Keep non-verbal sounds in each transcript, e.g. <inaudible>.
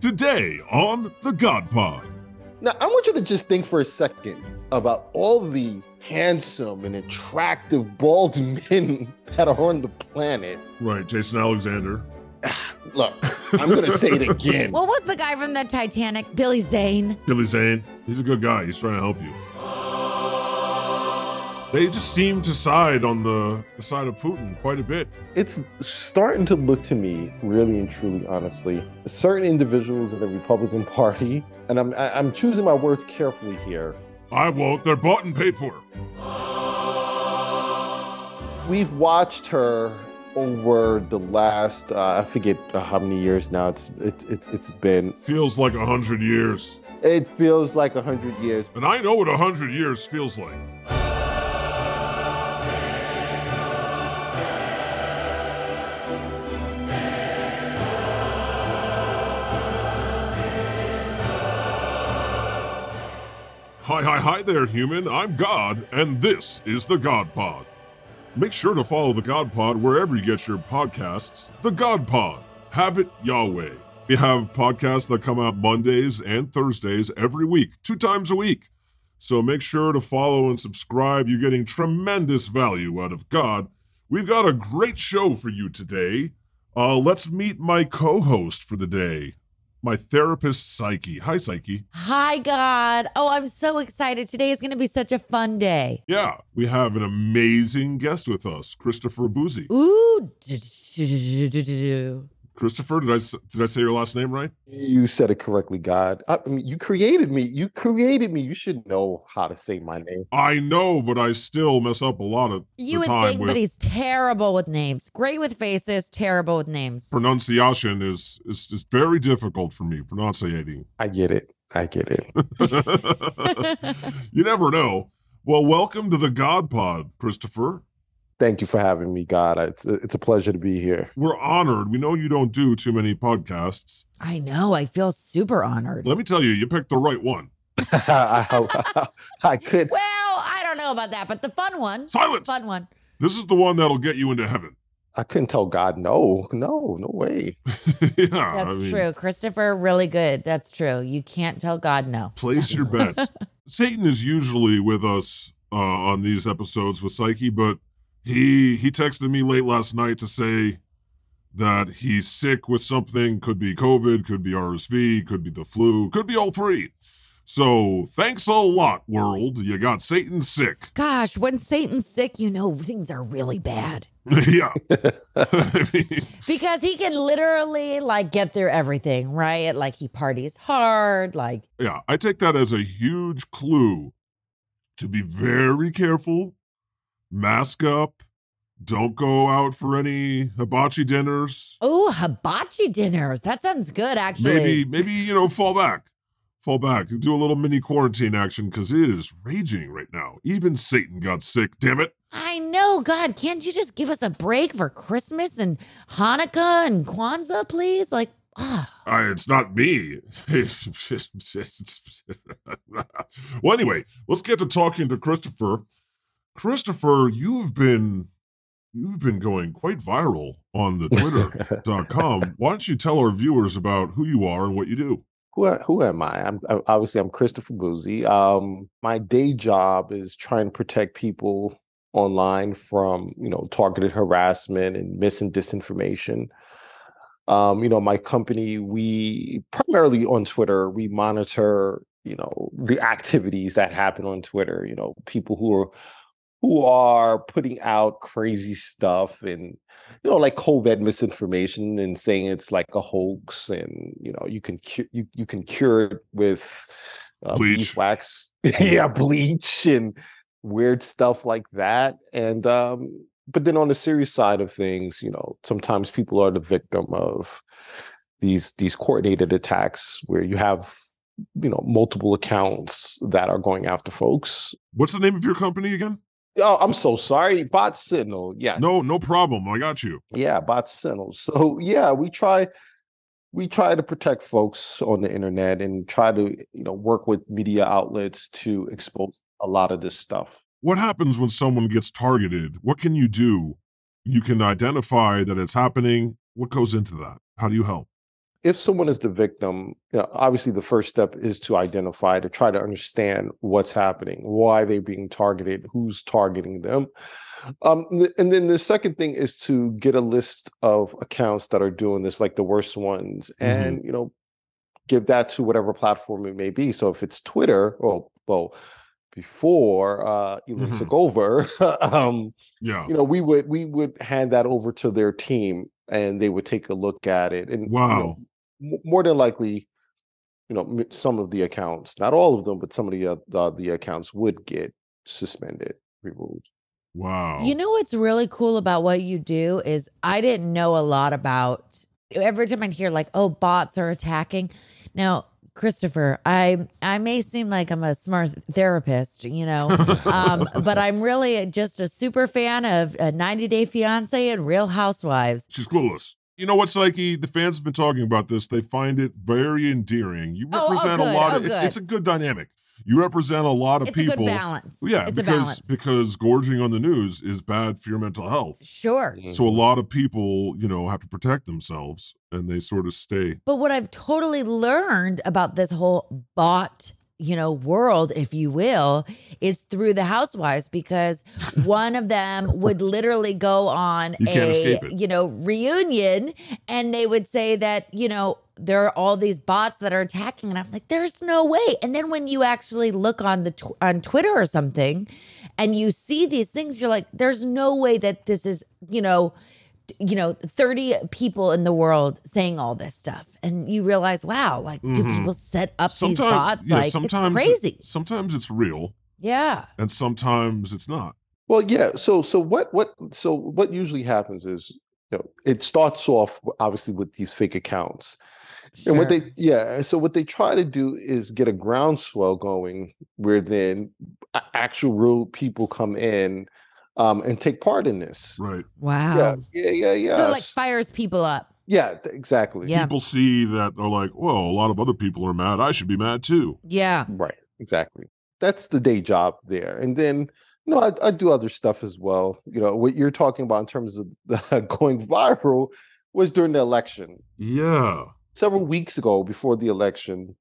Today on The God Pod. Now, I want you to just think for a second about all the handsome and attractive bald <laughs> men that are on the planet. Right, Jason Alexander. <sighs> Look, I'm going to say it again. <laughs> What was the guy from the Titanic? Billy Zane. Billy Zane. He's a good guy. He's trying to help you. They just seem to side on the, the side of Putin quite a bit. It's starting to look to me, really and truly, honestly, certain individuals in the Republican Party, and I'm I'm choosing my words carefully here. I won't. They're bought and paid for. We've watched her over the last uh, I forget uh, how many years now. It's it's it's, it's been. Feels like a hundred years. It feels like a hundred years. And I know what a hundred years feels like. Hi, hi, hi there, human. I'm God, and this is the God Pod. Make sure to follow the God Pod wherever you get your podcasts. The God Pod. Have it Yahweh. We have podcasts that come out Mondays and Thursdays every week, two times a week. So make sure to follow and subscribe. You're getting tremendous value out of God. We've got a great show for you today. Uh, let's meet my co host for the day, my therapist, Psyche. Hi, Psyche. Hi, God. Oh, I'm so excited. Today is going to be such a fun day. Yeah, we have an amazing guest with us, Christopher Bouzy. Ooh. Christopher, did I s- did I say your last name right? You said it correctly, God. I mean, you created me. You created me. You should know how to say my name. I know, but I still mess up a lot of You the would time think, with but he's terrible with names. Great with faces, terrible with names. pronunciation. Is is just very difficult for me pronunciating. I get it. I get it. <laughs> <laughs> you never know. Well, welcome to the God Pod, Christopher. Thank you for having me, God. It's a, it's a pleasure to be here. We're honored. We know you don't do too many podcasts. I know. I feel super honored. Let me tell you, you picked the right one. I, <laughs> I could. Well, I don't know about that, but the fun one. Silence. Fun one. This is the one that'll get you into heaven. I couldn't tell God no, no, no way. <laughs> yeah, That's I mean, true. Christopher, really good. That's true. You can't tell God no. Place your <laughs> bets. Satan is usually with us uh, on these episodes with Psyche, but he he texted me late last night to say that he's sick with something. Could be COVID, could be RSV, could be the flu, could be all three. So thanks a lot, world. You got Satan sick. Gosh, when Satan's sick, you know things are really bad. <laughs> yeah. I <laughs> mean, Because he can literally like get through everything, right? Like he parties hard, like yeah, I take that as a huge clue to be very careful, mask up, don't go out for any hibachi dinners. oh, hibachi dinners. That sounds good, actually. Maybe, maybe you know, fall back, fall back, do a little mini quarantine action because it is raging right now. Even Satan got sick. Damn it! I know, God, can't you just give us a break for Christmas and Hanukkah and Kwanzaa, please? Like, ah, it's not me. <laughs> well, anyway, let's get to talking to Christopher. Christopher, you've been you've been going quite viral on the Twitter.com. <laughs> Why don't you tell our viewers about who you are and what you do? Who who am I? I'm obviously I'm Christopher Bouzy. Um, my day job is trying to protect people online from you know targeted harassment and mis and disinformation. Um, you know, my company we primarily on Twitter we monitor you know the activities that happen on Twitter. You know, people who are who are putting out crazy stuff and you know like covid misinformation and saying it's like a hoax and you know you can cu- you, you can cure it with uh, Bleach. beeswax <laughs> yeah bleach and weird stuff like that and um but then on the serious side of things you know sometimes people are the victim of these these coordinated attacks where you have you know multiple accounts that are going after folks What's the name of your company again? Oh, I'm so sorry. Bot Sentinel. Yeah. No, no problem. I got you. Yeah, Bot Sentinel. So yeah, we try we try to protect folks on the internet and try to, you know, work with media outlets to expose a lot of this stuff. What happens when someone gets targeted? What can you do? You can identify that it's happening. What goes into that? How do you help? If someone is the victim, you know, obviously the first step is to identify, to try to understand what's happening, why they're being targeted, who's targeting them. Um, and then the second thing is to get a list of accounts that are doing this, like the worst ones, Mhm. and you know, give that to whatever platform it may be. So if it's Twitter, or well, before uh, Elon Mhm. took over, <laughs> um, Yeah. you know, we would we would hand that over to their team, and they would take a look at it. And you know, Wow. More than likely, you know, some of the accounts, not all of them, but some of the uh, the, the accounts would get suspended, removed. Wow. You know what's really cool about what you do is I didn't know a lot about every time I hear like, oh, bots are attacking. Now, Christopher, I I may seem like I'm a smart therapist, you know, um, but I'm really just a super fan of a 90 Day Fiance and Real Housewives. She's clueless. You know what, Psyche? The fans have been talking about this. They find it very endearing. You Oh, oh, represent good. a lot Oh, of it's, it's a good dynamic. You represent a lot of It's people. a good balance. Yeah, it's a because balance. because gorging on the news is bad for your mental health. Sure. Mm-hmm. So a lot of people, you know, have to protect themselves and they sort of stay. But what I've totally learned about this whole bot, you know, world, if you will, is through the housewives because one of them would literally go on You a, you know, reunion and they would say that, you know, there are all these bots that are attacking and I'm like there's no way. And then when you actually look on the tw- on Twitter or something and you see these things you're like there's no way that this is, you know, you know 30 people in the world saying all this stuff and you realize wow like do Mhm. people set up these Sometimes, bots yeah, like sometimes it's crazy Sometimes it's real yeah and sometimes it's not. Well, yeah. So, so what, what, so what usually happens is, you know, it starts off obviously with these fake accounts, and what they, yeah. So what they try to do is get a groundswell going, where then actual real people come in, um, and take part in this. Right. wow Yeah, yeah, yeah, yeah. so it like fires people up yeah, th- exactly. Yeah. People see that they're like, well, a lot of other people are mad. I should be mad too. yeah Right, exactly. That's the day job there. And then, you know, I, I do other stuff as well. You know, what you're talking about in terms of the <laughs> going viral was during the election. Yeah. Several weeks ago, before the election,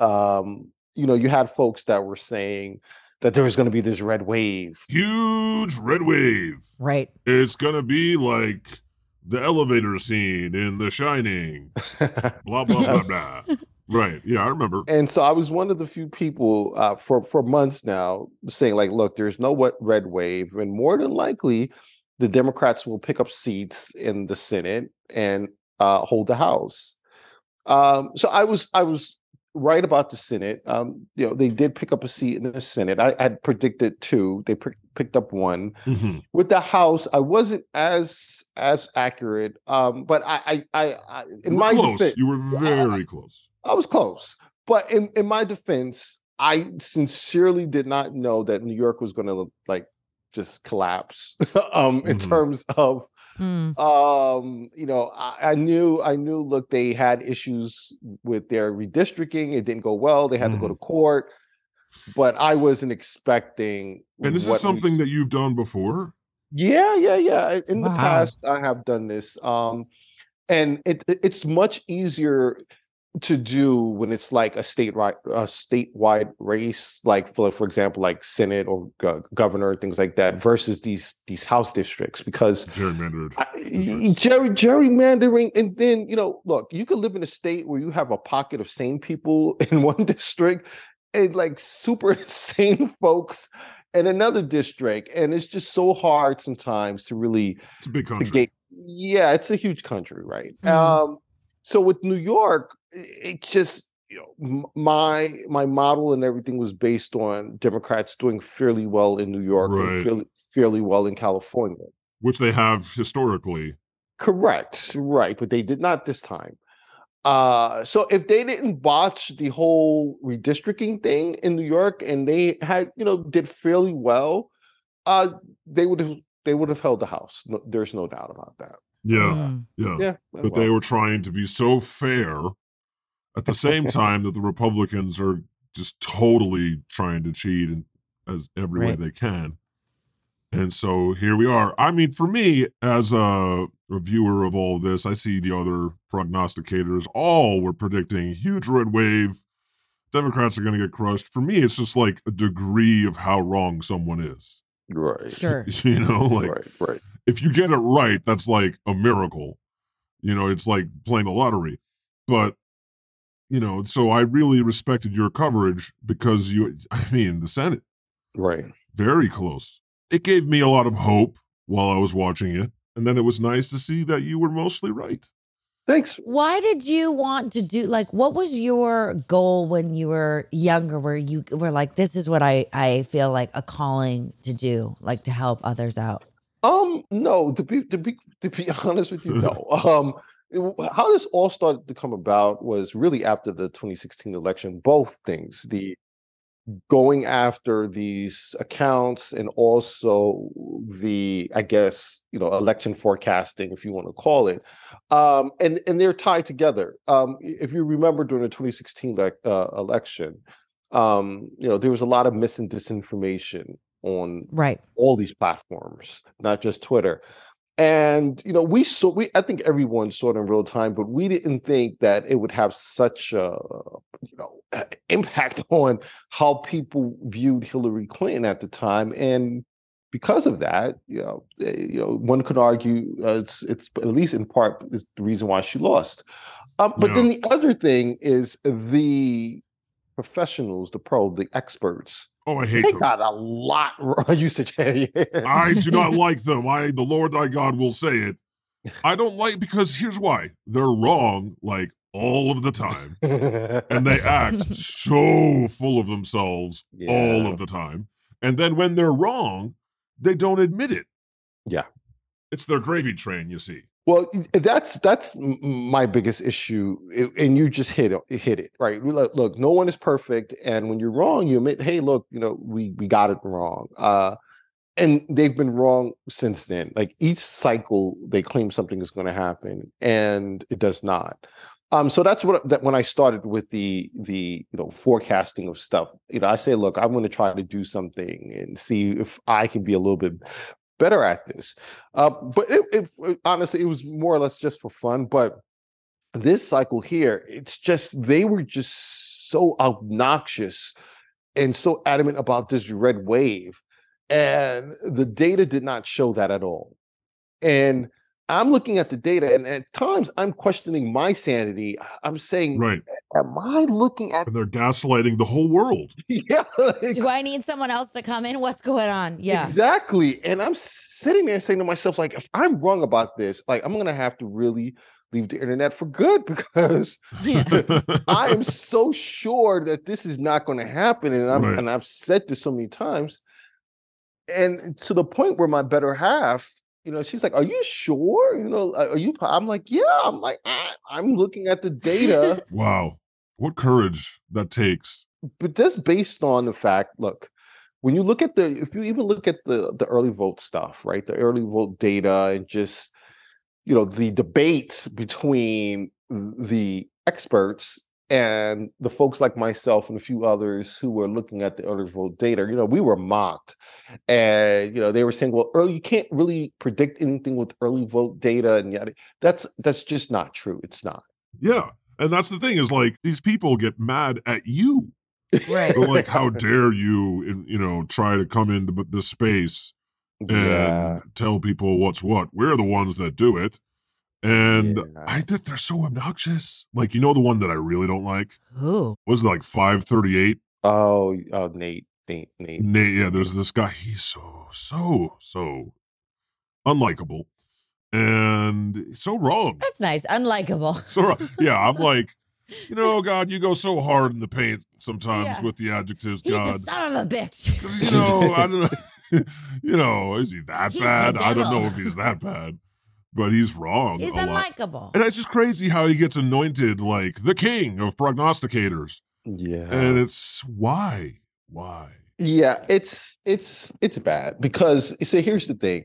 um, you know, you had folks that were saying that there was going to be this red wave. Huge red wave. right It's going to be like the elevator scene in The Shining. <laughs> Blah, blah, blah, blah. <laughs> Right. Yeah, I remember. and so I was one of the few people uh, for for months now saying like, look, there's no what red wave, and more than likely, the Democrats will pick up seats in the Senate and uh, hold the House. Um, so I was I was right about the Senate. Um, you know, they did pick up a seat in the Senate. I had predicted two. They pick, picked up one. Mhm. With the House, I wasn't as as accurate. Um, but I I I, I in my close. defense, You were very close. I was close, but in, in my defense, I sincerely did not know that New York was going to like just collapse. <laughs> um, in Mhm. terms of, Hmm. um, you know, I, I knew, I knew. Look, they had issues with their redistricting. It didn't go well. They had to go to court. But I wasn't expecting. And this is something that you've done before? yeah, yeah, yeah. In the past, I have done this. Um, and it it- it's much easier to do when it's like a statewide a statewide race, like for for example, like Senate or go- governor, things like that, versus these these house districts because Gerrymandered. I- y- districts. Jerry gerrymandering, and then you know, look, you could live in a state where you have a pocket of sane people <laughs> in one district, and like super <laughs> sane folks in another district, and it's just so hard sometimes to really It's a big country. get. Yeah, it's a huge country, right? Mhm. Um, so with New York, it just you know my my model and everything was based on Democrats doing fairly well in New York Right. and fairly fairly well in California. which they have historically. Correct, right, but they did not this time. Uh, so if they didn't botch the whole redistricting thing in New York and they had, you know, did fairly well, uh, they would have they would have held the house. No, there's no doubt about that. Yeah. Hmm. Yeah. Yeah, But they were trying to be so fair at the same <laughs> time that the Republicans are just totally trying to cheat in as every way they can. And so here we are. I mean, for me, as a reviewer of all of this, I see the other prognosticators all were predicting huge red wave. Democrats are going to get crushed. For me, it's just like a degree of how wrong someone is. Right. <laughs> Sure. You know, like right. Right. if you get it right, that's like a miracle. You know, it's like playing the lottery. But, you know, so I really respected your coverage because you, <laughs> I mean, the Senate, Right. very close. It gave me a lot of hope while I was watching it. And then it was nice to see that you were mostly right. Thanks. Why did you want to do like what was your goal when you were younger where you were like this is what I I feel like a calling to do like to help others out? Um, no, to be to be to be <laughs> honest with you, no. <laughs> Um, it- how this all started to come about was really after the 2016 election. Both things, the going after these accounts and also the, I guess, you know, election forecasting, if you want to call it. Um, and and they're tied together. Um, if you remember during the 2016 like, uh, election, um, you know, there was a lot of mis and disinformation on Right. all these platforms, not just Twitter. And you know, we saw we I think everyone saw it in real time, but we didn't think that it would have such a you know impact <laughs> on how people viewed Hillary Clinton at the time. And because of that, you know, eh, you know, one could argue uh, it's it's at least in part is the reason why she lost. Um, but then the other thing is the professionals, the pro, the experts. Oh, I hate They them. got a lot wrong. You said, yeah, yeah. I do not <laughs> like them. I, the Lord thy God will say it. I don't like because here's why. They're wrong like all of the time. And they act <laughs> so full of themselves all of the time. And then when they're wrong, they don't admit it. Yeah. It's their gravy train, you see. Well, that's that's m- my biggest issue, and you just hit it. Hit it right. Look, look, no one is perfect, and when you're wrong, you admit, "Hey, look, you know, we we got it wrong." Uh, and they've been wrong since then. Like each cycle, they claim something is going to happen, and it does not. Um, so that's what that when I started with the the you know forecasting of stuff. You know, I say, look, I'm going to try to do something and see if I can be a little bit better at this. Uh, but it, it, honestly, it was more or less just for fun. But this cycle here, it's just they were just so obnoxious and so adamant about this red wave, and the data did not show that at all. And I'm looking at the data, and at times I'm questioning my sanity. I'm saying, Right. "Am I looking at?" And they're gaslighting the whole world. <laughs> yeah, like, Do I need someone else to come in? What's going on? Yeah. Exactly. And I'm sitting there saying to myself, like, if I'm wrong about this, like, I'm gonna have to really leave the internet for good <laughs> because Yeah. <laughs> I am so sure that this is not going to happen. And I'm Right. and I've said this so many times. And to the point where my better half, you know, she's like, Are you sure? You know, are you I'm like, yeah, I'm like, "Ah," I'm looking at the data. <laughs> wow. What courage that takes. but just based on the fact, look, when you look at the, if you even look at the the early vote stuff, right, the early vote data, and just you know the debate between the experts and the folks like myself and a few others who were looking at the early vote data, you know, we were mocked, and you know they were saying, well, early you can't really predict anything with early vote data, and yet that's that's just not true. It's not. Yeah. And that's the thing is like these people get mad at you. right. They're like, how dare you, in, you know, try to come into b- this space <laughs> and tell people what's what. We're the ones that do it. And Yeah. I think they're so obnoxious. Like, you know, the one that I really don't like Ooh. was it like 538. Oh, oh, Nate, Nate, Nate. Nate, yeah, there's this guy. He's so, so, so unlikable and so wrong. That's nice. Unlikable. So wrong. Yeah, I'm <laughs> like, you know, God, you go so hard in the paint sometimes Yeah. with the adjectives, He's God. a son of a bitch. you know, I <laughs> don't know. <laughs> you know, is he that He's bad? I don't know if he's that bad, but he's wrong. He's a lot. unlikable. And it's just crazy how he gets anointed like the king of prognosticators. Yeah. And it's why? Why? Yeah, it's it's it's bad because so here's the thing.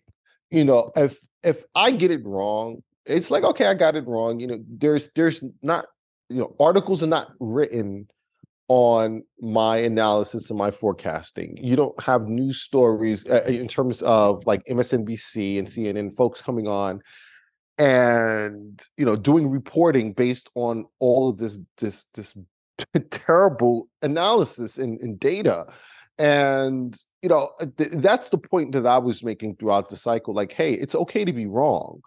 You know, if if I get it wrong, it's like okay, I got it wrong. You know, there's there's not you know, articles are not written on my analysis and my forecasting. You don't have news stories uh, in terms of like MSNBC and CNN folks coming on and you know doing reporting based on all of this this this <laughs> terrible analysis and, and data and you know uh, th- that's the point that i was making throughout the cycle like hey it's okay to be wrong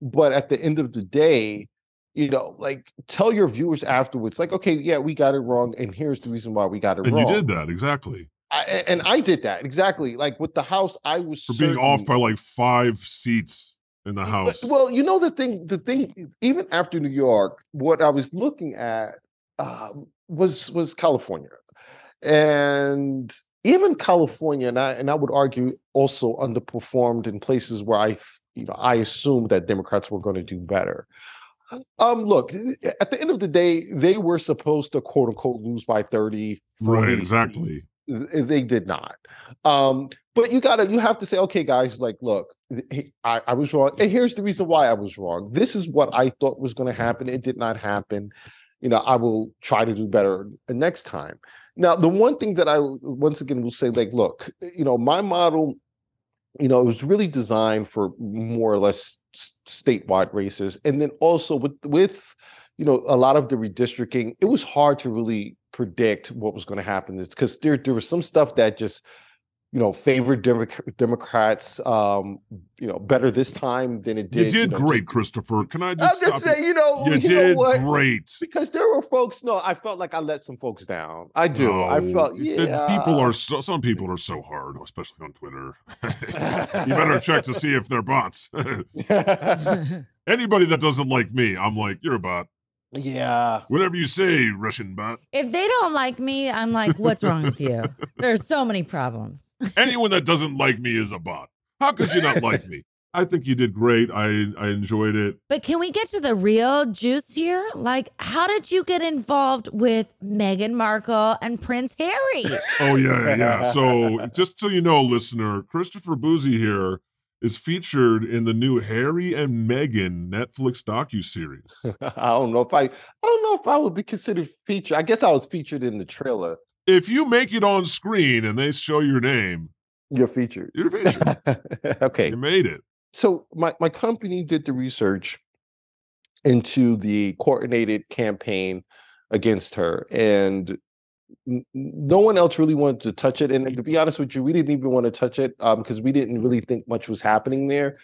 but at the end of the day you know like tell your viewers afterwards like okay yeah we got it wrong and here's the reason why we got it and wrong you did that exactly I, and i did that exactly like with the house i was for being off by like five seats in the house. Well, you know the thing. The thing, even after New York, what I was looking at um, was was California, and even California, and I and I would argue also underperformed in places where I, you know, I assumed that Democrats were going to do better. Um, look, at the end of the day, they were supposed to quote unquote lose by 30, 40 right, exactly. they did not. Um but you gotta you have to say okay guys like look I, I was wrong and here's the reason why i was wrong. This is what i thought was going to happen. It did not happen. You know i will try to do better next time. Now the one thing that I once again will say like look you know my model you know it was really designed for more or less statewide races and then also with with you know a lot of the redistricting it was hard to really predict what was going to happen because there there was some stuff that just you know favored Democ- democrats um you know better this time than it did. You did did know, great, just- Christopher. Can I i'm just just stop you? saying you know You you did know great. because there were folks no i felt like i let some folks down i do i felt yeah People are so, some people are so hard, especially on Twitter. <laughs> you better check to <laughs> see if they're bots. <laughs> Anybody that doesn't like me, I'm like, you're a bot. Yeah Whatever you say, Russian bot. If they don't like me, I'm like, what's wrong with you? <laughs> There's so many problems. <laughs> Anyone that doesn't like me is a bot. How could you not like me? I think you did great. I I enjoyed it. But can we get to the real juice here? Like, how did you get involved with Meghan Markle and Prince Harry? Oh yeah, yeah, yeah. So just so you know, listener, Christopher Bouzy here is featured in the new Harry and Meghan Netflix docu series. <laughs> I don't know if I I don't know if I would be considered featured. I guess I was featured in the trailer. If you make it on screen and they show your name, You're featured. you're featured. <laughs> okay. You made it. So my, my company did the research into the coordinated campaign against her and no one else really wanted to touch it and to be honest with you we didn't even want to touch it um, because we didn't really think much was happening there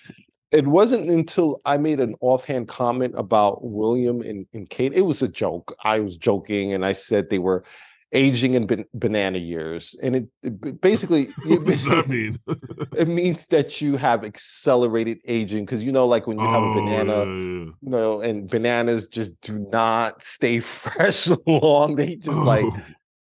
it wasn't until i made an offhand comment about william and, and kate it was a joke i was joking and i said they were aging in ban- banana years and it, it basically <laughs> What does that <laughs> mean? it means that you have accelerated aging because you know like when you have a oh, banana Oh, yeah, you know and bananas just do not stay <laughs> fresh long they just yeah. like Oh,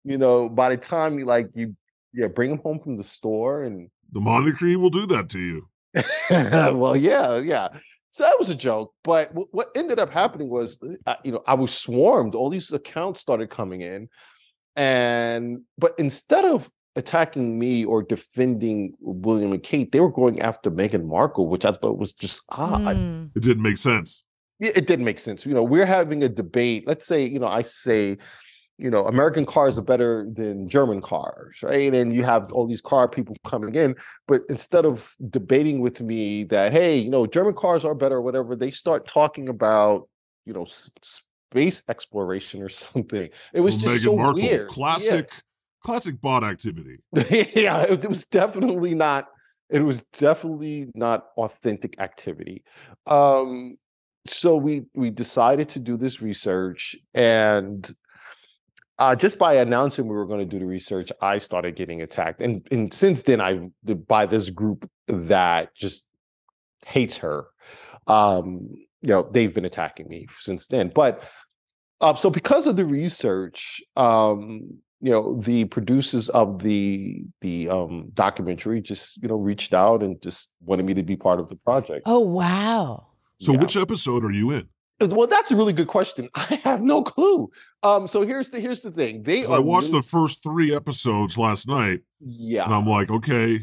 you know by the time you like you yeah bring them home from the store and the Monte Cream will do that to you. <laughs> well yeah yeah so that was a joke but wh- what ended up happening was uh, you know i was swarmed all these accounts started coming in and but instead of attacking me or defending william and kate they were going after meghan markle which i thought was just odd Hmm. It didn't make sense. yeah, it didn't make sense. You know, we're having a debate. Let's say, you know, I say, you know, American cars are better than German cars, right? And you have all these car people coming in, but instead of debating with me that, hey, you know, German cars are better or whatever, they start talking about, you know, space exploration or <laughs> something. It was Well, just Meghan so Markle, weird. classic, classic bot activity. <laughs> Yeah. yeah, it was definitely not. It was definitely not authentic activity. Um, so we we decided to do this research and uh, just by announcing we were going to do the research i started getting attacked and and since then i by this group that just hates her um you know they've been attacking me since then but uh, so because of the research um you know the producers of the the um documentary just you know reached out and just wanted me to be part of the project Oh, wow. So, Yeah. which episode are you in? Well, that's a really good question. <laughs> I have no clue. Um, so here's the here's the thing. They I watched really- the first three episodes last night, yeah. and I'm like, okay,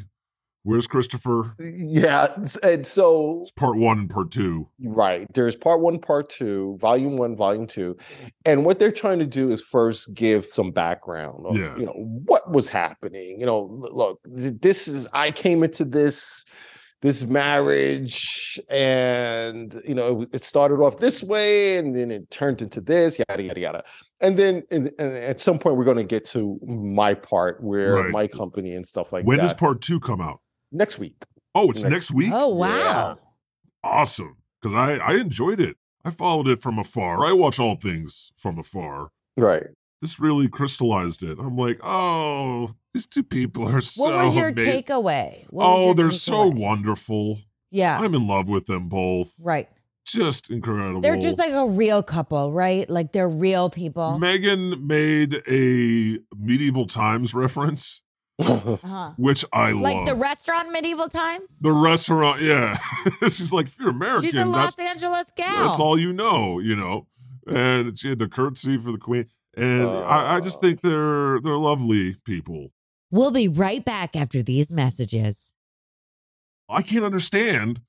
Where's Christopher? Yeah, and so It's part one and part two. Right. There's part one, part two, volume one, volume two. And what they're trying to do is first give some background of, Yeah. you know, what was happening. You know, look, this is I came into this this marriage and you know it started off this way and then it turned into this yada yada yada and then and, and at some point we're going to get to my part where Right. my company and stuff like when that does part two come out? next week Oh, it's Next- next week. Oh wow. Awesome, because I I enjoyed it. I followed it from afar. I watch all things from afar. right This really crystallized it. I'm like, oh, these two people are so. What was your ama- takeaway? What Oh, your they're so wonderful. Yeah. I'm in love with them both. Right. Just incredible. They're just like a real couple, right? Like they're real people. Meghan made a medieval times reference, <laughs> Uh-huh. which I Like love. the restaurant medieval times? The restaurant, yeah. <laughs> She's like, if you're American, She's a Los Angeles gal. that's all you know, you know. And she had to curtsy for the queen. And I, I just think they're they're lovely people. We'll be right back after these messages. I can't understand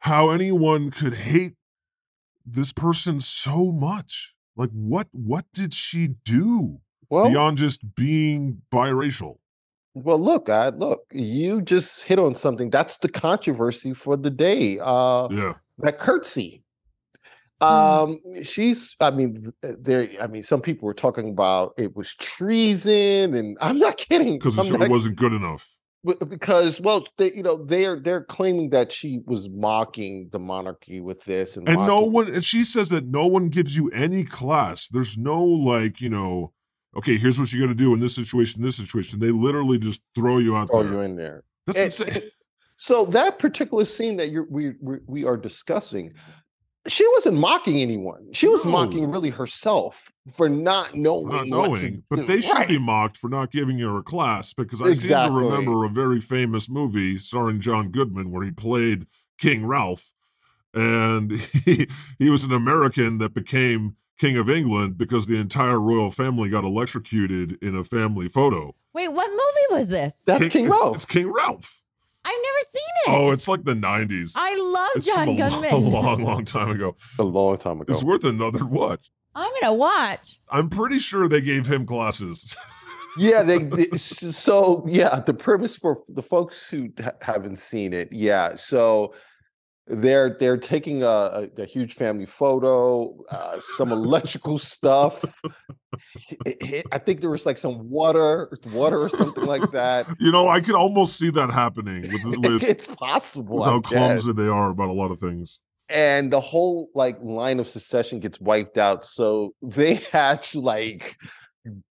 how anyone could hate this person so much. Like what what did she do well beyond just being biracial? Well, look, I look, you just hit on something. That's the controversy for the day. Uh Yeah. that curtsy. Hmm. Um, she's I mean, there I mean, some people were talking about it was treason, and I'm not kidding. Because it not- wasn't good enough. b- because well, they you know, they're they're claiming that she was mocking the monarchy with this and, And no one and she says that no one gives you any class. There's no like, you know, okay, here's what you're gonna do in this situation, this situation. They literally just throw you out throw there. you in there. That's And- insane. and- So that particular scene that you're we we, we are discussing, she wasn't mocking anyone. She was No. mocking really herself for not knowing, For not what to knowing, but do. they should Right. be mocked for not giving her a class because I seem Exactly. to remember a very famous movie starring John Goodman where he played King Ralph, and <laughs> he, he was an American that became King of England because the entire royal family got electrocuted in a family photo. Wait, what movie was this? That's King it's- Ralph. It's King Ralph. I've never seen it. Oh, it's like the 90s. I love it's John from a Goodman. <laughs> long, long, long time ago. a long time ago. It's worth another watch. I'm gonna watch. I'm pretty sure they gave him glasses. <laughs> yeah, they, they- so yeah, the premise for the folks who haven't seen it, yeah. So they're they're taking a, a, a huge family photo, uh, some electrical stuff. It- it- I think there was like some water, water or something like that. <laughs> you know, I could almost see that happening with, <laughs> with, it's possible. with how clumsy they are about a lot of things. and the whole like line of succession gets wiped out so they had to like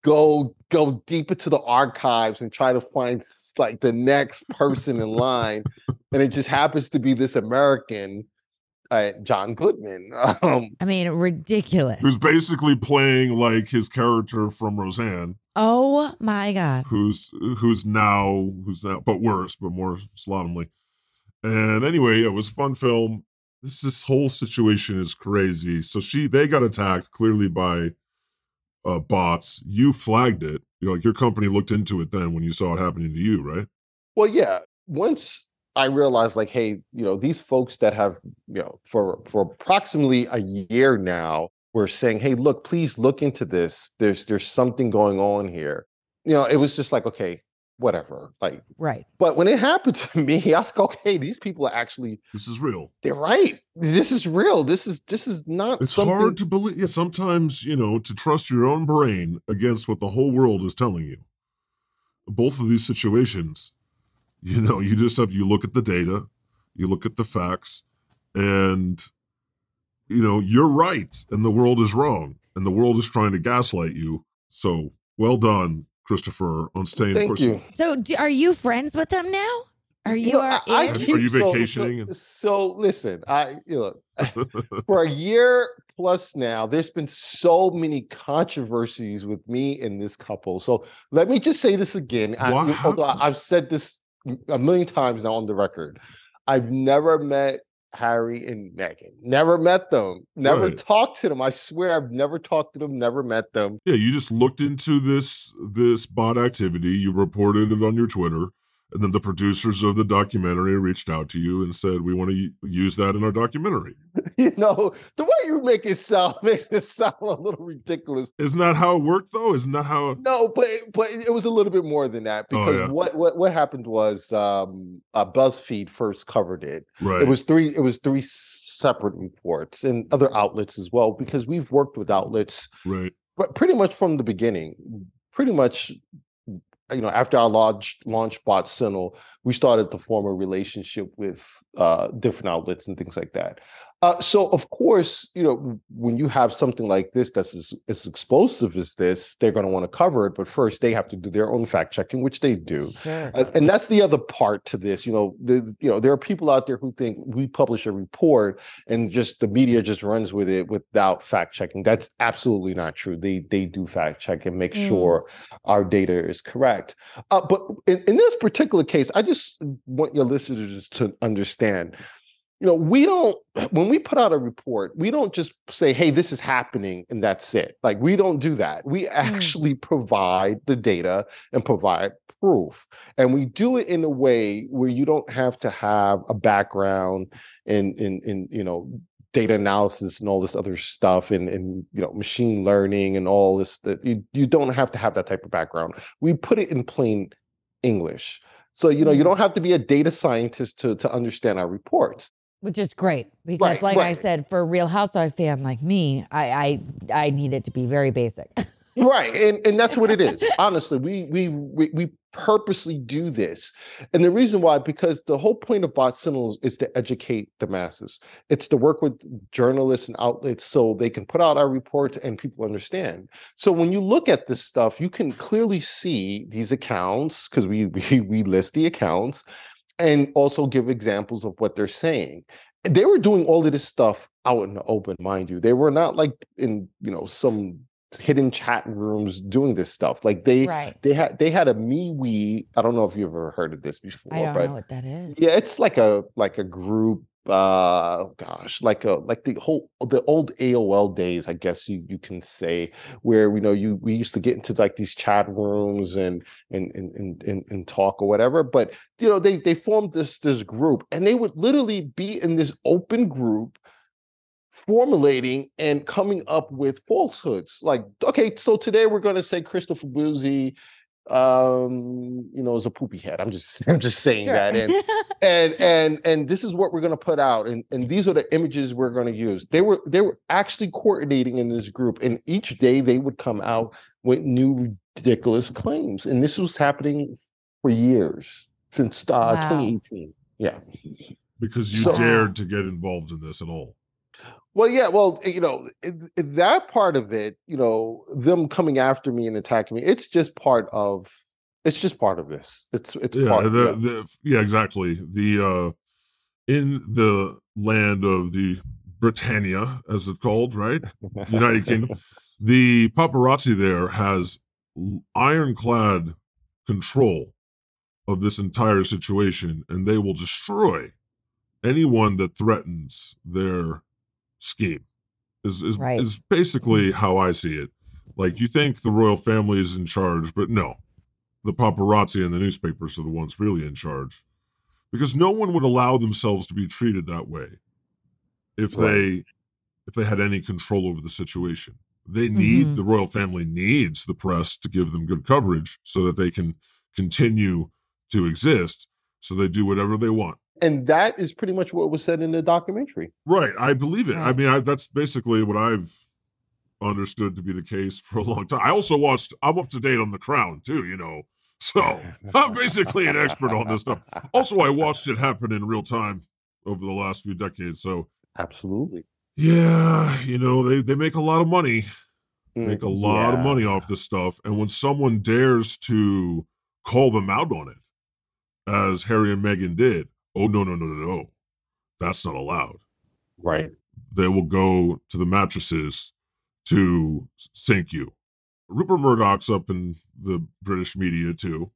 go go deep into the archives and try to find like the next person in line and it just happens to be this american uh, john goodman <laughs> um I mean, ridiculous. Who's basically playing like his character from Roseanne, oh my god. who's who's now who's now but worse, but more slovenly. And anyway, it was a fun film. This this whole situation is crazy. So she they got attacked clearly by uh bots. You flagged it. You know, like your company looked into it then when you saw it happening to you, right? well yeah once i realized like hey you know these folks that have you know for for approximately a year now were saying hey look please look into this there's there's something going on here you know it was just like okay whatever like Right. but when it happened to <laughs> me i was like okay these people are actually This is real. they're right this is real this is this is not It's something hard to believe. Yeah, sometimes, you know, to trust your own brain against what the whole world is telling you. Both of these situations, you know, you just have, you look at the data, you look at the facts, and, you know, you're right and the world is wrong and the world is trying to gaslight you. So well done, Christopher, on staying thank person. you So, do, are you friends with them now? Are you, know, are I- I in? Are you so- so- vacationing so listen i you know <laughs> for a year plus now, there's been so many controversies with me and this couple. So let me just say this again. I, although happened? I've said this a million times now on the record, I've never met Harry and Meghan. Never met them. Never Right. talked to them. I swear I've never talked to them. Never met them. Yeah, you just looked into this this bot activity. You reported it on your Twitter, and then the producers of the documentary reached out to you and said, "We want to use that in our documentary." <laughs> You know, the way you make it sound <laughs> makes it sound a little ridiculous. Isn't that how it worked, though? Isn't that how? No, but but it was a little bit more than that Oh, because yeah. what what what happened was um, uh, BuzzFeed first covered it. Right. It was three. It was three separate reports and other outlets as well because we've worked with outlets right. but pretty much from the beginning, pretty much, you know, after our launch launch Bot Sentinel, we started to form a relationship with uh, different outlets and things like that. Uh, so of course, you know, when you have something like this that's as, as explosive as this, they're going to want to cover it. But first, they have to do their own fact checking, which they do. Sure. Uh, and that's the other part to this you know the you know there are people out there who think we publish a report and just the media just runs with it without fact checking that's absolutely not true they they do fact check and make Mm. sure our data is correct uh, but in, in this particular case i just want your listeners to understand you know we don't <clears throat> when we put out a report we don't just say hey this is happening and that's it. Like we don't do that. We actually provide the data and provide proof and we do it in a way where you don't have to have a background in in in you know data analysis and all this other stuff and and you know machine learning and all this that you you don't have to have that type of background. We put it in plain english. So you know you Mm. don't have to be a data scientist to to understand our reports Which is great because, Right, like I said, for a Real Housewife fan like me, I I, I need it to be very basic. <laughs> right and and that's what it is. Honestly we we we, we purposely do this. And the reason why because the whole point of bot signals is to educate the masses. It's to work with journalists and outlets so they can put out our reports and people understand. So when you look at this stuff you can clearly see these accounts because we, <laughs> we we list the accounts and also give examples of what they're saying they were doing all of this stuff out in the open mind you they were not like in you know some hidden chat rooms doing this stuff like they right. they had they had a MeWe. I don't know if you've ever heard of this before, I don't but know what that is. yeah, it's like a like a group. Uh, gosh, like a like the whole the old AOL days, I guess you you can say, where you know you we used to get into like these chat rooms and and and and and, and talk or whatever. But you know they they formed this this group, and they would literally be in this open group formulating and coming up with falsehoods. Like, okay, so today we're going to say Christopher Bouzy, um, you know, is a poopy head. I'm just, <laughs> I'm just saying Sure. that, and <laughs> and and and this is what we're going to put out, and and these are the images we're going to use. They were they were actually coordinating in this group, and each day they would come out with new ridiculous claims, and this was happening for years since uh, Wow. 2018. Yeah. Because you So- dared to get involved in this at all. Well, yeah, well, eh, you know, eh, it- it- eh, that part of it, you know, them coming after me and attacking me, it's just part of it's just part of this. It's it's Yeah, part the, the yeah, exactly. The uh in the land of the Britannia, as it's called, right? United Kingdom. <laughs> The paparazzi there has ironclad control of this entire situation, and they will destroy anyone that threatens their scheme. Is is Right. is basically how I see it. Like you think the royal family is in charge, but no, the paparazzi and the newspapers are the ones really in charge, because no one would allow themselves to be treated that way if Right. they if they had any control over the situation. They need Mhm. the royal family needs the press to give them good coverage so that they can continue to exist. So they do whatever they want. And that is pretty much what was said in the documentary. Right. I believe it. I mean, I, that's basically what I've understood to be the case for a long time. I also watched, I'm up to date on The Crown too, you know. So <laughs> I'm basically an expert on this stuff. Also, I watched it happen in real time over the last few decades. So, Absolutely. yeah, you know, they, they make a lot of money, make a Mm, lot of money off this stuff. And when someone dares to call them out on it, as Harry and Meghan did, oh, no, no, no, no, no. That's not allowed. Right. they will go to the mattresses to sink you. Rupert Murdoch's up in the British media too,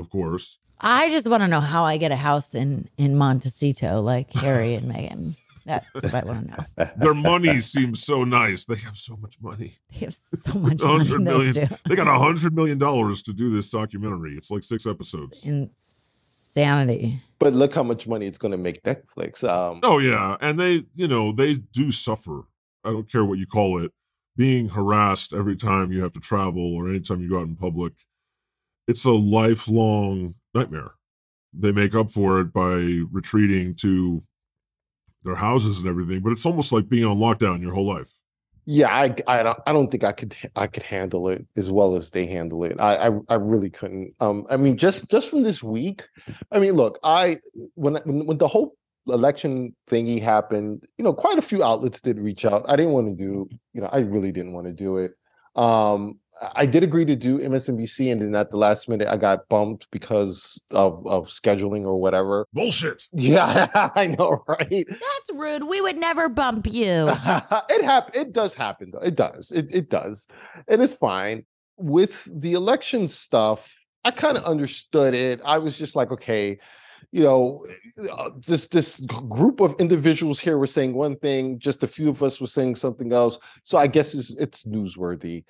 of course. I just want to know how I get a house in in Montecito like Harry and Meghan. That's what I want to know. <laughs> Their money seems so nice. They have so much money. They have so much <laughs> money. 100 million. They got a hundred million dollars to do this documentary. It's like six episodes. Insanity. But look how much money it's going to make Netflix. Um, Oh yeah, and they, you know, they do suffer. I don't care what you call it, being harassed every time you have to travel or anytime you go out in public. It's a lifelong nightmare. They make up for it by retreating to their houses and everything, but it's almost like being on lockdown your whole life. Yeah, I, I don't I don't think I could I could handle it as well as they handle it. I I, I really couldn't. Um, I mean, just just from this week, I mean, look, I when when, when the whole election thingy happened, you know, quite a few outlets did reach out. I didn't want to do, you know, I really didn't want to do it. Um, I did agree to do MSNBC, and then at the last minute, I got bumped because of of scheduling or whatever. Bullshit. <laughs> Yeah, I know, right? That's rude. We would never bump you. <laughs> it happen. It does happen though. It does. It it does, and it's fine. With the election stuff, I kind of understood it. I was just like, okay, you know, uh, this this group of individuals here were saying one thing, just a few of us were saying something else. So I guess it's it's newsworthy.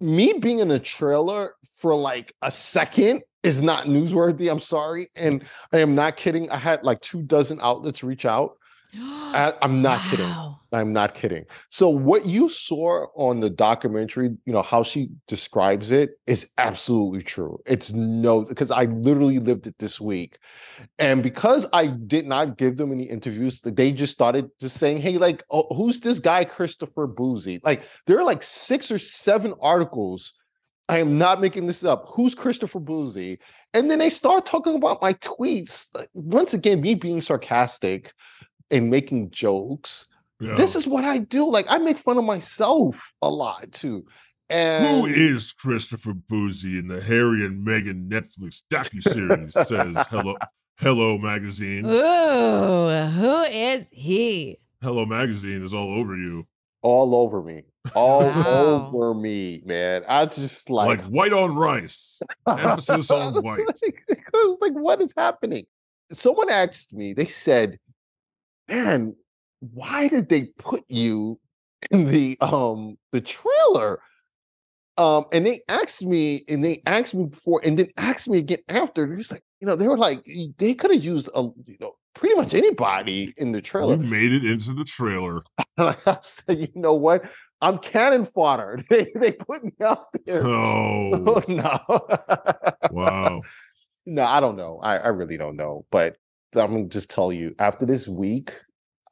Me being in a trailer for like a second is not newsworthy. I'm sorry, and I am not kidding. I had like two dozen outlets reach out. I, I'm not <gasps> kidding. I'm not kidding. So what you saw on the documentary, you know, how she describes it is absolutely true. It's no because I literally lived it this week. And because I did not give them any interviews, they just started just saying, "Hey, like, oh, who's this guy Christopher Bouzy?" Like there are like six or seven articles I am not making this up. Who's Christopher Bouzy? And then they start talking about my tweets. Like, Once again, me being sarcastic and making jokes. Yeah. This is what I do. Like I make fun of myself a lot too. And Who is Christopher Bouzy in the Harry and Meghan Netflix docuseries? says <laughs> Hello Hello Magazine. Ooh, who is he? Hello Magazine is all over you. all over me. All Wow. over me, man. I just like, Like white on rice. emphasis on <laughs> I was white. Like, I was like, what is happening? Someone asked me, they said, Man, why did they put you in the um the trailer? Um, and they asked me, and they asked me before, and then asked me again after. They're just like, you know, they were like, they could have used a you know pretty much anybody in the trailer. You made it into the trailer. <laughs> I said, you know what? I'm cannon fodder. <laughs> They they put me out there. <laughs> Oh Oh, no. wow. no, I don't know. I, I really don't know. But I'm gonna just tell you, after this week,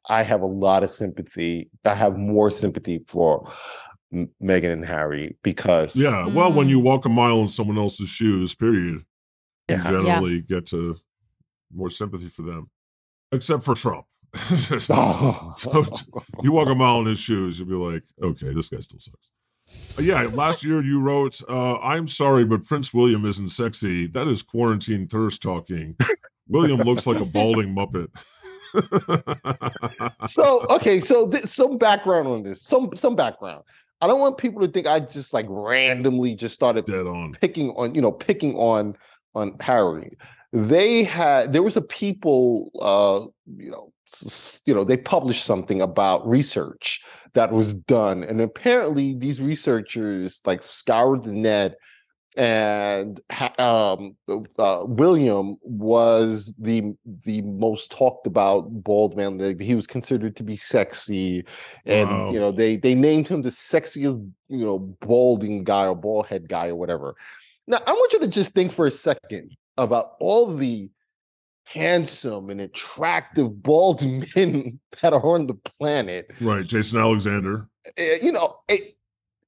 I have a lot of sympathy. I have more sympathy for M- Meghan and Harry because Yeah. Well, when Mm. you walk a mile in someone else's shoes, period, you Yeah. generally get to more sympathy for them. Except for Trump. Oh. <laughs> <laughs> So, you walk a mile in his shoes, you'll be like, okay, this guy still sucks. Uh, Yeah, last year you wrote, uh, I'm sorry, but Prince William isn't sexy. That is quarantine thirst talking. William looks like a balding Muppet. <laughs> <laughs> so okay, so th- some background on this. Some some background. I don't want people to think I just like randomly just started Dead on. picking on you know picking on on Harry. They had there was a people uh you know s- you know they published something about research that was done and apparently these researchers like scoured the net and um uh, William was the the most talked about bald man Like, he was considered to be sexy and Wow. you know they they named him the sexiest you know balding guy or bald head guy or whatever now i want you to just think for a second about all the handsome and attractive bald <laughs> men that are on the planet Right. Jason Alexander. Eh, you know it,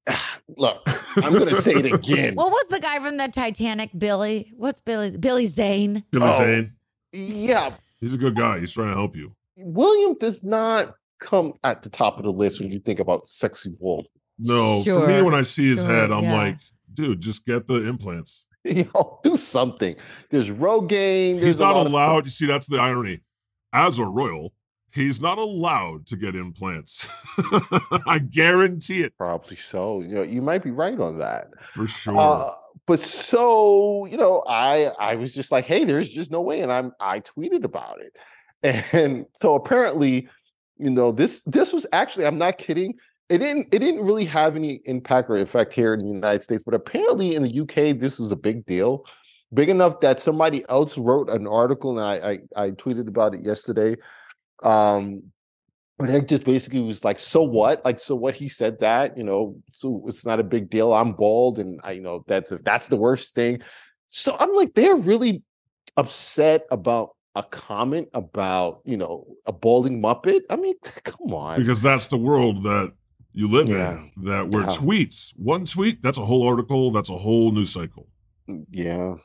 <sighs> look i'm gonna say it again What was the guy from the Titanic? Billy. What's Billy? Billy Zane. Billy Oh. Zane. yeah He's a good guy. He's trying to help you. william does not come at the top of the list when you think about sexy bald No, for me, when I see his sure, head, I'm yeah. like, dude, just get the implants. <laughs> you know do something there's rogaine there's He's not lot of stuff. allowed. You see, that's the irony. As a royal, he's not allowed to get implants. <laughs> I guarantee it probably so you know you might be right on that for sure. Uh, but so you know, I I was just like, hey, there's just no way, and I'm I tweeted about it, and so apparently, you know, this this was actually I'm not kidding. It didn't it didn't really have any impact or effect here in the United States, but apparently in the UK this was a big deal big enough that somebody else wrote an article, and I I, I tweeted about it yesterday. Um, but it just basically was like, so what? Like, so what? He said that, you know, so it's not a big deal. I'm bald, and I, you know, that's if that's the worst thing. So I'm like, they're really upset about a comment about, you know, a balding muppet. I mean, <laughs> come on. Because that's the world that you live Yeah. in. That where Yeah. tweets, one tweet, that's a whole article, that's a whole news cycle. Mm, Yeah,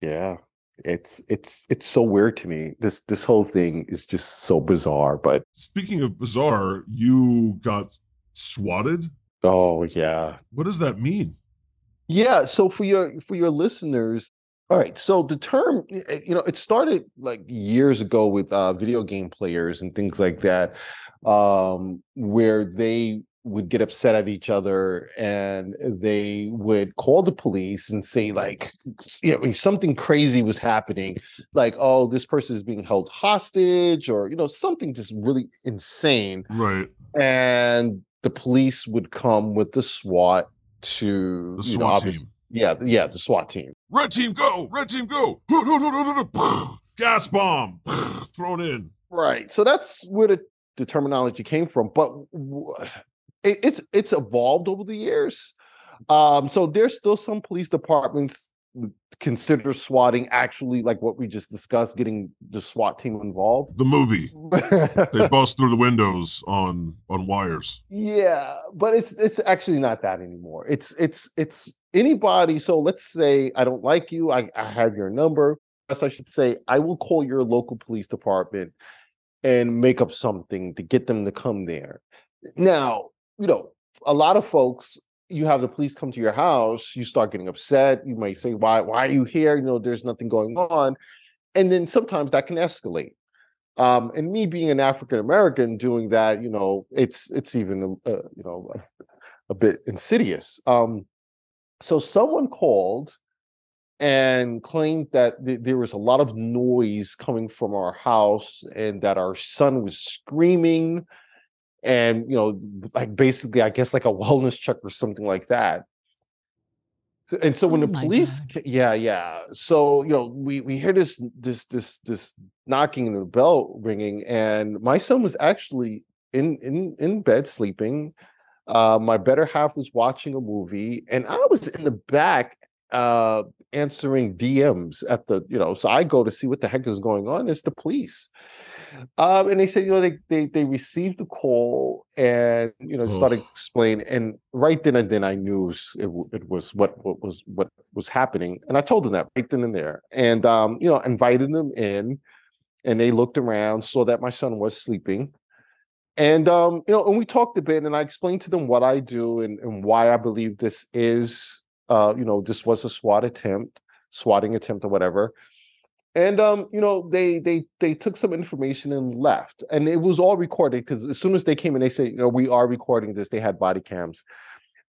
yeah. It's it's it's so weird to me. This this whole thing is just so bizarre. But Speaking of bizarre, you got swatted. oh yeah, What does that mean? Yeah, so for your for your listeners, all right. So the term, you know, it started like years ago with uh, video game players and things like that, um, where they would get upset at each other and they would call the police and say like, you know, something crazy was happening, like, oh, this person is being held hostage, or you know, something just really insane Right. and the police would come with the SWAT to The you know, SWAT team. Yeah, yeah, the SWAT team. Red team go! Red team go! <laughs> Gas bomb <laughs> thrown in. Right. So that's where the, the terminology came from. But it, it's it's evolved over the years. Um, so there's still some police departments consider swatting actually like what we just discussed, getting the SWAT team involved. The movie. <laughs> They bust through the windows on on wires. Yeah, but it's it's actually not that anymore. It's it's it's anybody. So let's say I don't like you. I, I have your number. As I should say, I will call your local police department and make up something to get them to come there. Now, you know, a lot of folks, you have the police come to your house, you start getting upset. You might say, "Why? Why are you here? You know, there's nothing going on," and then sometimes that can escalate um and me being an african american doing that you know it's it's even uh, you know a bit insidious um so someone called and claimed that th- there was a lot of noise coming from our house and that our son was screaming and you know like basically i guess like a <laughs> wellness check or something like that. And so when Oh the police God. ca- yeah yeah. So you know we we hear this this this this knocking and the bell ringing and my son was actually in in in bed sleeping. Uh my better half was watching a movie and i was in the back uh answering dms at the you know so i go to see what the heck is going on it's the police. Um and they said you know they they, they received the call and you know started explain and right then and then i knew it, it was what what was what was happening and i told them that right then and there and um you know invited them in and they looked around saw that my son was sleeping and um you know and we talked a bit and i explained to them what i do and, and why i believe this is uh you know this was a swat attempt swatting attempt or whatever. And um you know they they they took some information and left. And it was all recorded because as soon as they came in they said you know we are recording this. They had body cams.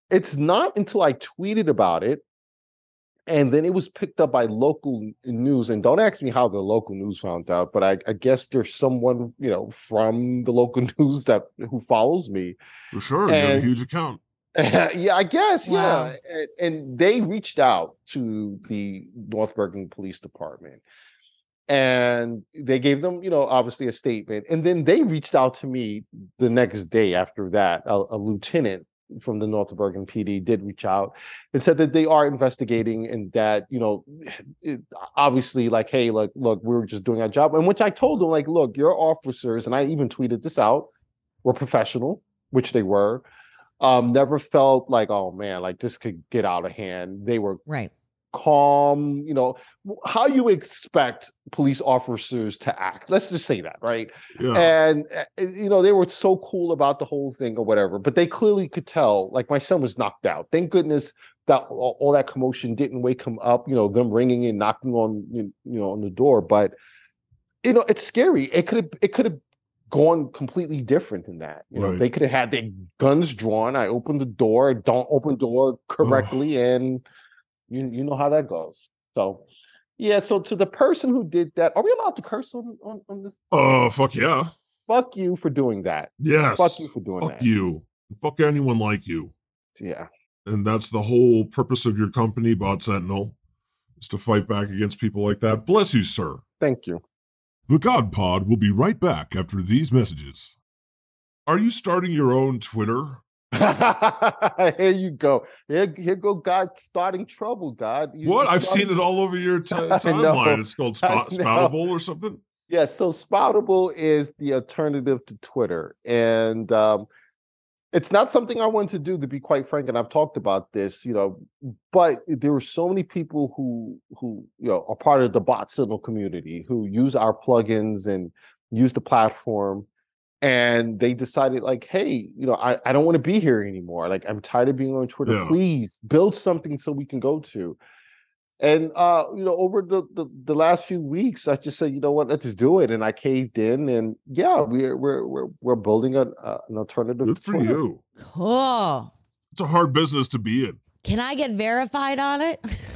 It's not until i tweeted about it and then it was picked up by local news. And don't ask me how the local news found out but i, I guess there's someone you know from the local <laughs> news that who follows me. For sure. you got a huge account. <laughs> yeah, I guess. Wow. Yeah, and, and they reached out to the North Bergen Police Department, and they gave them, you know, obviously a statement, and then they reached out to me the next day after that. A, a lieutenant from the North Bergen PD did reach out and said that they are investigating, and that you know, <sighs> it, obviously, like, hey, look, look, we were just doing our job, and which I told them, like, look, your officers, and I even tweeted this out, were professional, which they were um never felt like oh man like this could get out of hand they were Right. calm you know how you expect police officers to act let's just say that right Yeah. and uh, you know they were so cool about the whole thing or whatever but they clearly could tell like my son was knocked out thank goodness that all, all that commotion didn't wake him up you know them ringing and knocking on you know on the door but you know it's scary it could have it could have gone completely different than that you know Right. they could have had their guns drawn i opened the door don't open the door correctly and you you know how that goes so yeah so to the person who did that are we allowed to curse on on, on this Oh, fuck yeah. fuck you for doing that Yes. Fuck you for doing Fuck that. Fuck you. Fuck anyone like you. yeah And that's the whole purpose of your company, Bot Sentinel. is to fight back against people like that. Bless you, sir. Thank you. The God Pod will be right back after these messages. Are you starting your own Twitter? <laughs> here you go. Here, here go God starting trouble, God. You what? I've seen it all over your <laughs> t- timeline. It's called <laughs> Spot- Spoutable or something. Yeah, so Spoutable is the alternative to Twitter. And um, it's not something I want to do, to be quite frank. And I've talked about this, you know, but there are so many people who who you know are part of the Bot Sentinel community who use our plugins and use the platform and they decided like hey you know i, I don't want to be here anymore like i'm tired of being on twitter yeah. please build something so we can go to and uh you know over the, the, the last few weeks i just said you know what? Let's just do it. And i caved in and yeah we're we're we're, we're building a, uh, an alternative good for Twitter. you. Cool. It's a hard business to be in. Can i get verified on it <laughs>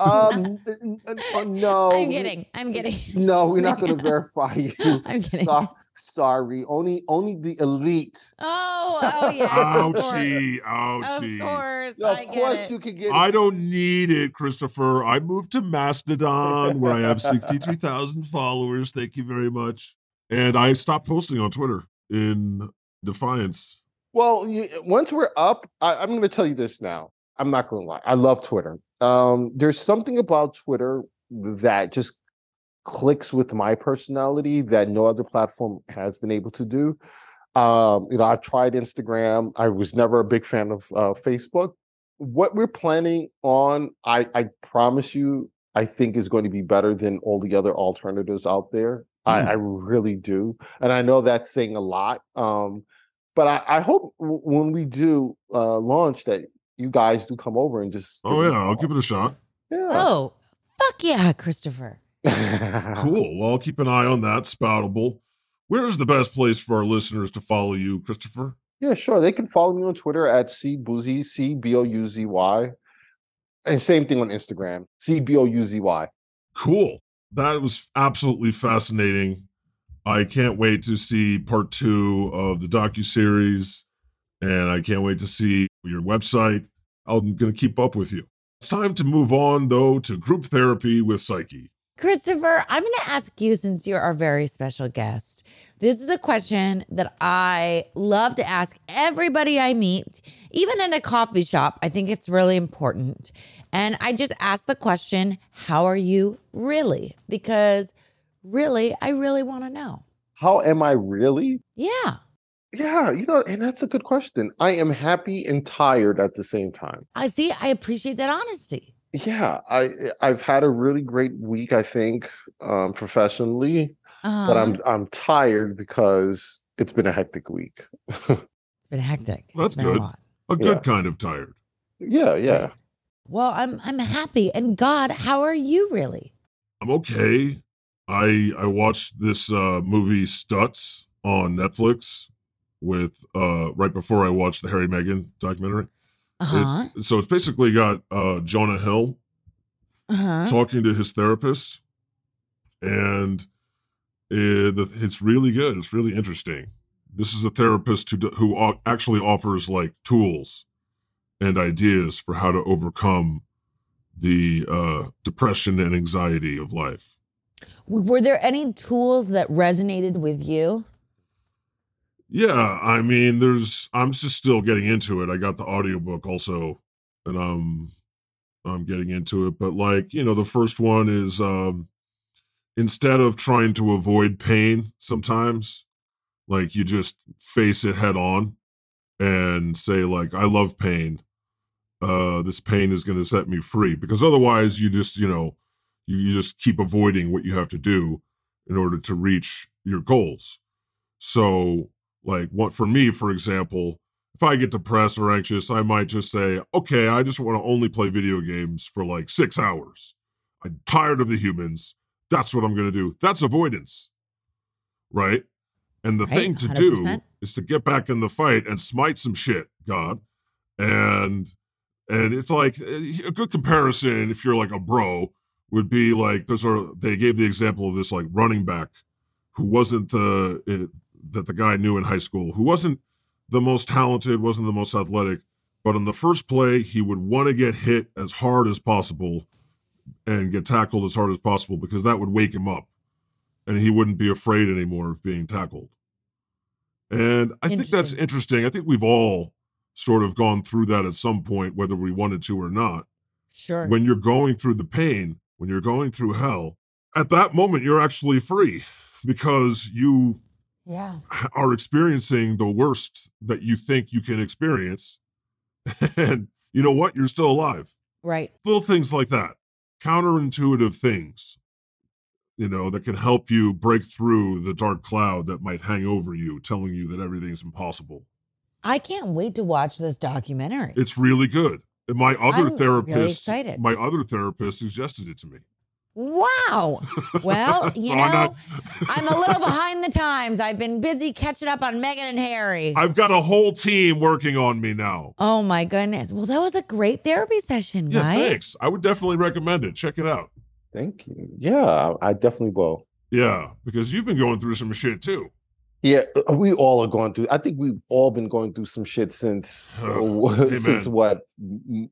um <laughs> uh, no i'm kidding i'm kidding <laughs> no we're not going <laughs> to verify you i'm kidding so, sorry. Only only the elite. Oh, oh yeah. ouchie, ouchie. Of course. Yeah, of course you can get it. I don't need it, Christopher. I moved to Mastodon where I have 63,000 followers. Thank you very much. And I stopped posting on Twitter in defiance. Well, you, once we're up, I, am going to tell you this now. I'm not going to lie. I love Twitter. Um, there's something about Twitter that just clicks with my personality that no other platform has been able to do. Um, you know, I've tried Instagram. I was never a big fan of uh, Facebook. What we're planning on, I, I promise you, I think is going to be better than all the other alternatives out there. Mm. I, I, really do, and I know that's saying a lot. Um, but I, I hope w- when we do uh, launch that you guys do come over and just. Oh yeah, I'll give it a shot. Yeah. Oh, fuck yeah, Christopher <laughs> cool. Well, I'll keep an eye on that. Spoutable. Where is the best place for our listeners to follow you, Christopher? Yeah, sure. They can follow me on Twitter at cbouzy, C B O U Z Y. And same thing on Instagram, C B O U Z Y. Cool. That was absolutely fascinating. I can't wait to see part two of the docu series, and I can't wait to see your website. I'm going to keep up with you. It's time to move on, though, to group therapy with Psyche. Christopher, I'm going to ask you since you're our very special guest. This is a question that I love to ask everybody I meet, even in a coffee shop. I think it's really important. And I just ask the question, How are you really? Because really, I really want to know. How am I really? Yeah. Yeah, you know, and that's a good question. I am happy and tired at the same time. I see. I appreciate that honesty yeah i i've had a really great week i think um professionally uh-huh. but i'm i'm tired because it's been a hectic week <laughs> it's been hectic that's good a, a, good yeah. kind of tired yeah yeah right. well i'm i'm happy and god how are you really i'm okay i i watched this uh movie Stutz on netflix with uh right before i watched the harry meghan documentary uh-huh. It's, so it's basically got uh, Jonah Hill uh-huh. talking to his therapist, and it, it's really good. It's really interesting. This is a therapist who who actually offers like tools and ideas for how to overcome the uh, depression and anxiety of life. Were there any tools that resonated with you? Yeah, I mean, there's I'm just still getting into it. I got the audiobook also, and I'm I'm getting into it. But like, you know, the first one is um instead of trying to avoid pain sometimes, like you just face it head on and say, like, I love pain. Uh, this pain is gonna set me free. Because otherwise you just, you know, you, you just keep avoiding what you have to do in order to reach your goals. So like what for me, for example, if I get depressed or anxious, I might just say, okay, I just want to only play video games for like six hours. I'm tired of the humans. That's what I'm going to do. That's avoidance. Right? And the right, thing to 100%. do is to get back in the fight and smite some shit, God. And and it's like eh, a good comparison if you're like a bro would be like there's a they gave the example of this like running back who wasn't the eh, that the guy knew in high school who wasn't the most talented, wasn't the most athletic, but in the first play, he would want to get hit as hard as possible and get tackled as hard as possible because that would wake him up and he wouldn't be afraid anymore of being tackled. And I think that's Interesting. interesting. I think we've all sort of gone through that at some point, whether we wanted to or not. Sure. When you're going through the pain, when you're going through hell, at that moment, you're actually free because you yeah. <laughs> are experiencing the worst that you think you can experience. <laughs> And you know what? You're still alive. Right. Little things like that, counterintuitive things, you know, that can help you break through the dark cloud that might hang over you, telling you that everything's impossible. I can't wait to watch this documentary. It's really good. And my other I'm really therapist, excited. my other therapist suggested it to me. Wow. Well, <laughs> you So know, I'm not- <laughs> I'm a little behind the times. I've been busy catching up on Meghan and Harry. I've got a whole team working on me now. oh my goodness. Well, that was a great therapy session, Yeah, guys. thanks. I would definitely recommend it. Check it out. Thank you. Yeah, I definitely will. Yeah, because you've been going through some shit too. Yeah, uh, we all are going through. I think we've all been going through some shit since Oh, <laughs> since what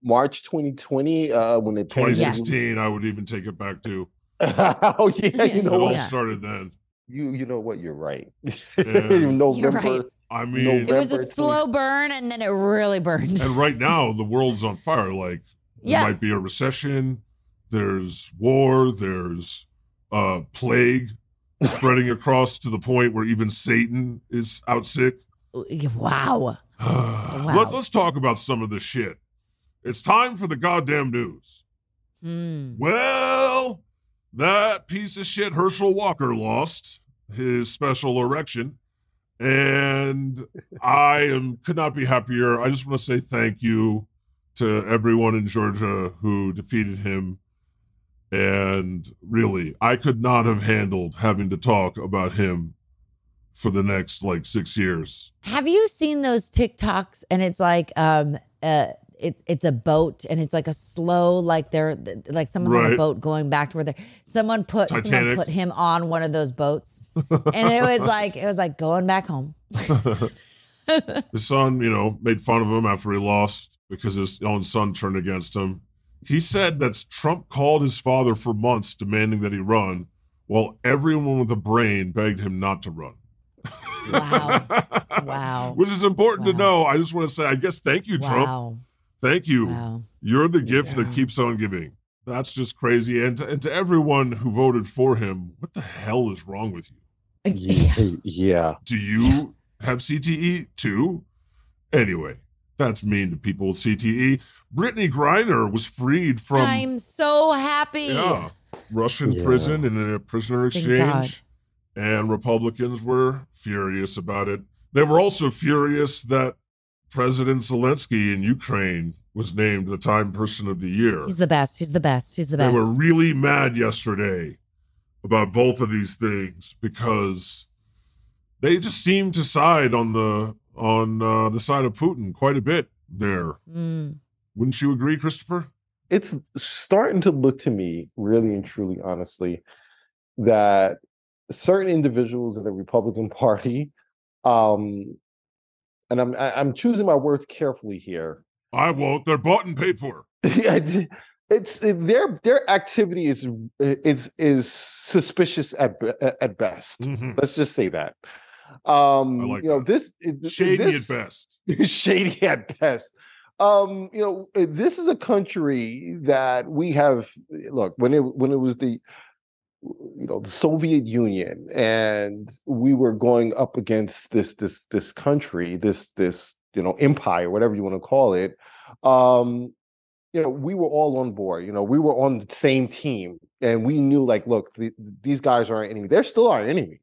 March 2020 uh when they pandemic- 2016, I would even take it back to. <laughs> oh yeah, Yeah. you It know all what? Yeah. started then. You you know what? You're right. <laughs> Yeah. November. right. I mean, It was a slow burn and then it really burned. and right now the world's on fire. Like there Yeah. might be a recession. There's war. There's uh plague spreading across to the point where even Satan is out sick. Wow. <sighs> Let's let's talk about some of this shit. It's time for the goddamn news. Hmm. Well, that piece of shit Herschel Walker lost his special erection. And I am could not be happier. I just want to say thank you to everyone in Georgia who defeated him. And really, I could not have handled having to talk about him for the next like six years. Have you seen those TikToks? And it's like, um, uh, it, it's a boat and it's like a slow, like they're like someone on a Right. bote going back to where they someone put someone Titanic. put him on one of those boats, <laughs> and it was like it was like going back home. <laughs> <laughs> his son, you know, made fun of him after he lost because his own son turned against him. He said that Trump called his father for months demanding that he run, while everyone with a brain begged him not to run. Wow. <laughs> Wow. Which is important to know. I just want to say, I guess, thank you, Trump. Thank you. Wow. You're the gift Yeah. that keeps on giving. That's just crazy. And to, and to everyone who voted for him, what the hell is wrong with you? Yeah, <laughs> yeah. Do you have CTE too? Anyway, that's mean to people with CTE. Brittney Griner was freed from I'm so happy. yeah, Russian Yeah. prison in a prisoner Thank God. exchange. And Republicans were furious about it. They were also furious that President Zelensky in Ukraine was named the Time Person of the Year. He's the best. He's the best. He's the best. They were really mad yesterday about both of these things because they just seem to side on the on uh, the side of Putin quite a bit there. Mm. Wouldn't you agree, Christopher? It's starting to look to me, really and truly, honestly, that certain individuals in the Republican <laughs> Party, um, and I'm I- I'm choosing my words carefully here. I won't. They're bought and paid for. <laughs> Yeah, it's their their activity is is is suspicious at at best. Mhm. Let's just say that. Um, like you know that. this Shady this, at best. <laughs> shady at best. Um, you know, uh, this is a country that we have. Look, when it when it was the, you know, the Soviet Union, and we were going up against this this this country, this this you know empire, whatever you want to call it. Um, you know, we were all on board. You know, we were on the same team, and we knew, like, look, th- these guys are our enemy. They're still our enemy,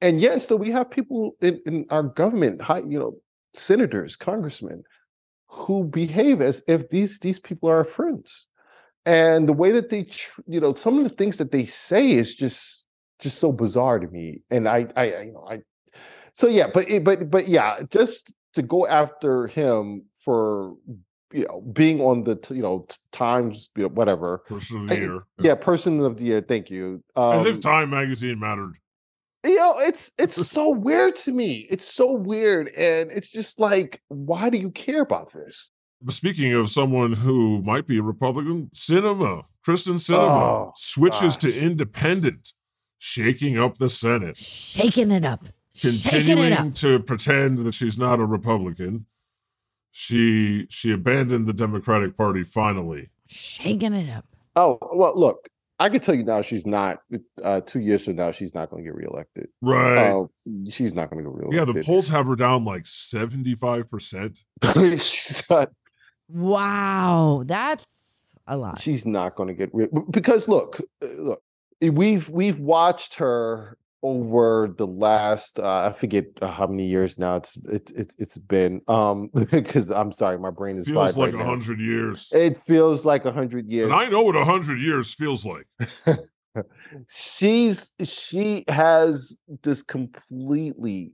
and yet still we have people in, in our government, high, you know, senators, congressmen, who behave as if these these people are our friends, and the way that they, you know, some of the things that they say is just just so bizarre to me. And I, I, you know, I, so yeah, but but but yeah, just to go after him for you know being on the t- you know times you know, whatever Person of the year. yeah person of the year thank you As um, if Time magazine mattered. You know it's it's so weird to me it's so weird and it's just like why do you care about this speaking of someone who might be a Republican, Sinema. Kyrsten Sinema Oh, switches to independent, shaking up the Senate, Shaking it up. Shaking it continuing up. to pretend that she's not a Republican. She she abandoned the Democratic Party finally. Shaking it up. Oh well, look, I can tell you now she's not. Uh, two years from now, she's not going to get reelected. Right. Uh, she's not going to get reelected. yeah, the polls have her down like 75%. <laughs> Wow. That's a lot. She's not going to get re- because look, uh, look, we've we've watched her over the last uh, I forget uh, how many years now it's it's it's, it's been um <laughs> because I'm sorry my brain is Feels like a right 100 years. It feels like a hundred years. And I know what a 100 years feels like. <laughs> she's she has this completely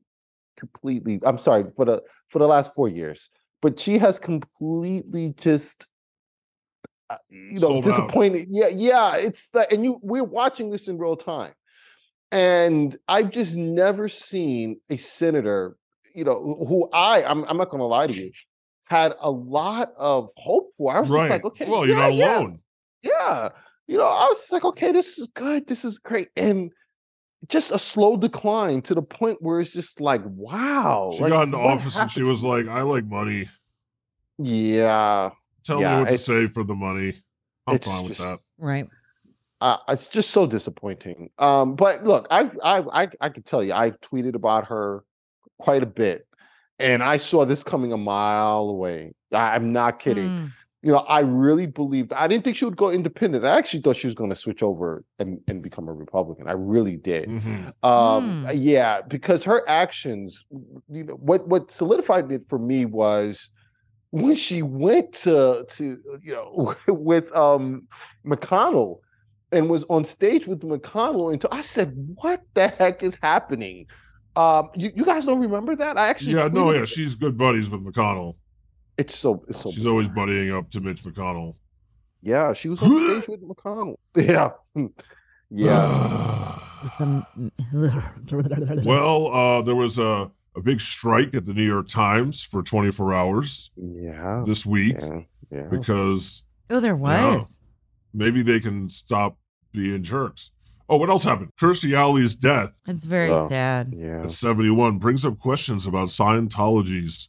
completely i'm sorry for the for the last four years but she has completely just uh, you know Sold out. disappointed yeah yeah it's like and you we're watching this in real time and i've just never seen a senator you know who who i i'm, I'm not gonna lie to you had a lot of hope for i was Right. just like okay well, you're yeah, not yeah alone. yeah you know i was like okay this is good this is great and just a slow decline to the point where it's just like wow She like, got into what office and she was like, I like money. yeah Tell Yeah, me what to say for the money. I'm fine with just- that. right. Uh, it's just so disappointing um but look i've i've i, I can tell you i've tweeted about her quite a bit and i saw this coming a mile away I, i'm not kidding Mm. you know, I really believed. I didn't think she would go independent. I actually thought she was going to switch over and, and become a Republican. I really did. Mhm. Um, Mm. yeah, because her actions, you know, what what solidified it for me was when she went to to you know <laughs> with um McConnell and was on stage with McConnell, and I said, "What the heck is happening?" Um, you, you guys don't remember that? I actually Yeah, no, yeah, it. she's good buddies with McConnell. It's so it's so. She's always bizarre. buddying up to Mitch McConnell. Yeah, she was on stage <gasps> with McConnell. <laughs> Yeah. Yeah. <sighs> Some. <laughs> well, uh, there was a, a big strike at the New York Times for 24 hours Yeah. this week Yeah. Yeah. because oh, there Yeah. was. maybe they can stop being jerks. Oh, what else happened? Kirstie Alley's death It's very Oh. sad. Yeah. at 71 brings up questions about Scientology's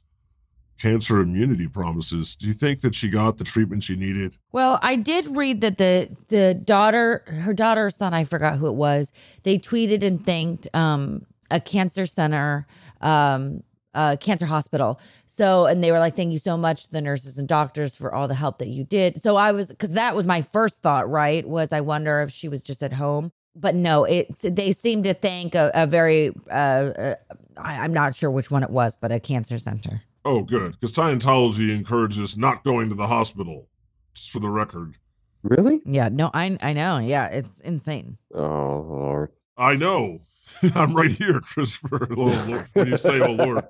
cancer immunity promises. Do you think that she got the treatment she needed? Well, I did read that the the daughter, her daughter or son, I forgot who it was. They tweeted and thanked um, a cancer center, um, uh, cancer hospital. So, and they were like, "Thank you so much, to the nurses and doctors, for all the help that you did." So I was, because that was my first thought. Right? Was I wonder if she was just at home? But no, it's they seem to thank a, a very, uh, uh, I, I'm not sure which one it was, but a cancer center. Oh, good. Because Scientology encourages not going to the hospital, just for the record. Really? Yeah, no, I I know. Yeah, it's insane. Oh Lord. I know. <laughs> I'm right here, Christopher. <laughs> Oh, When you say, oh, Lord.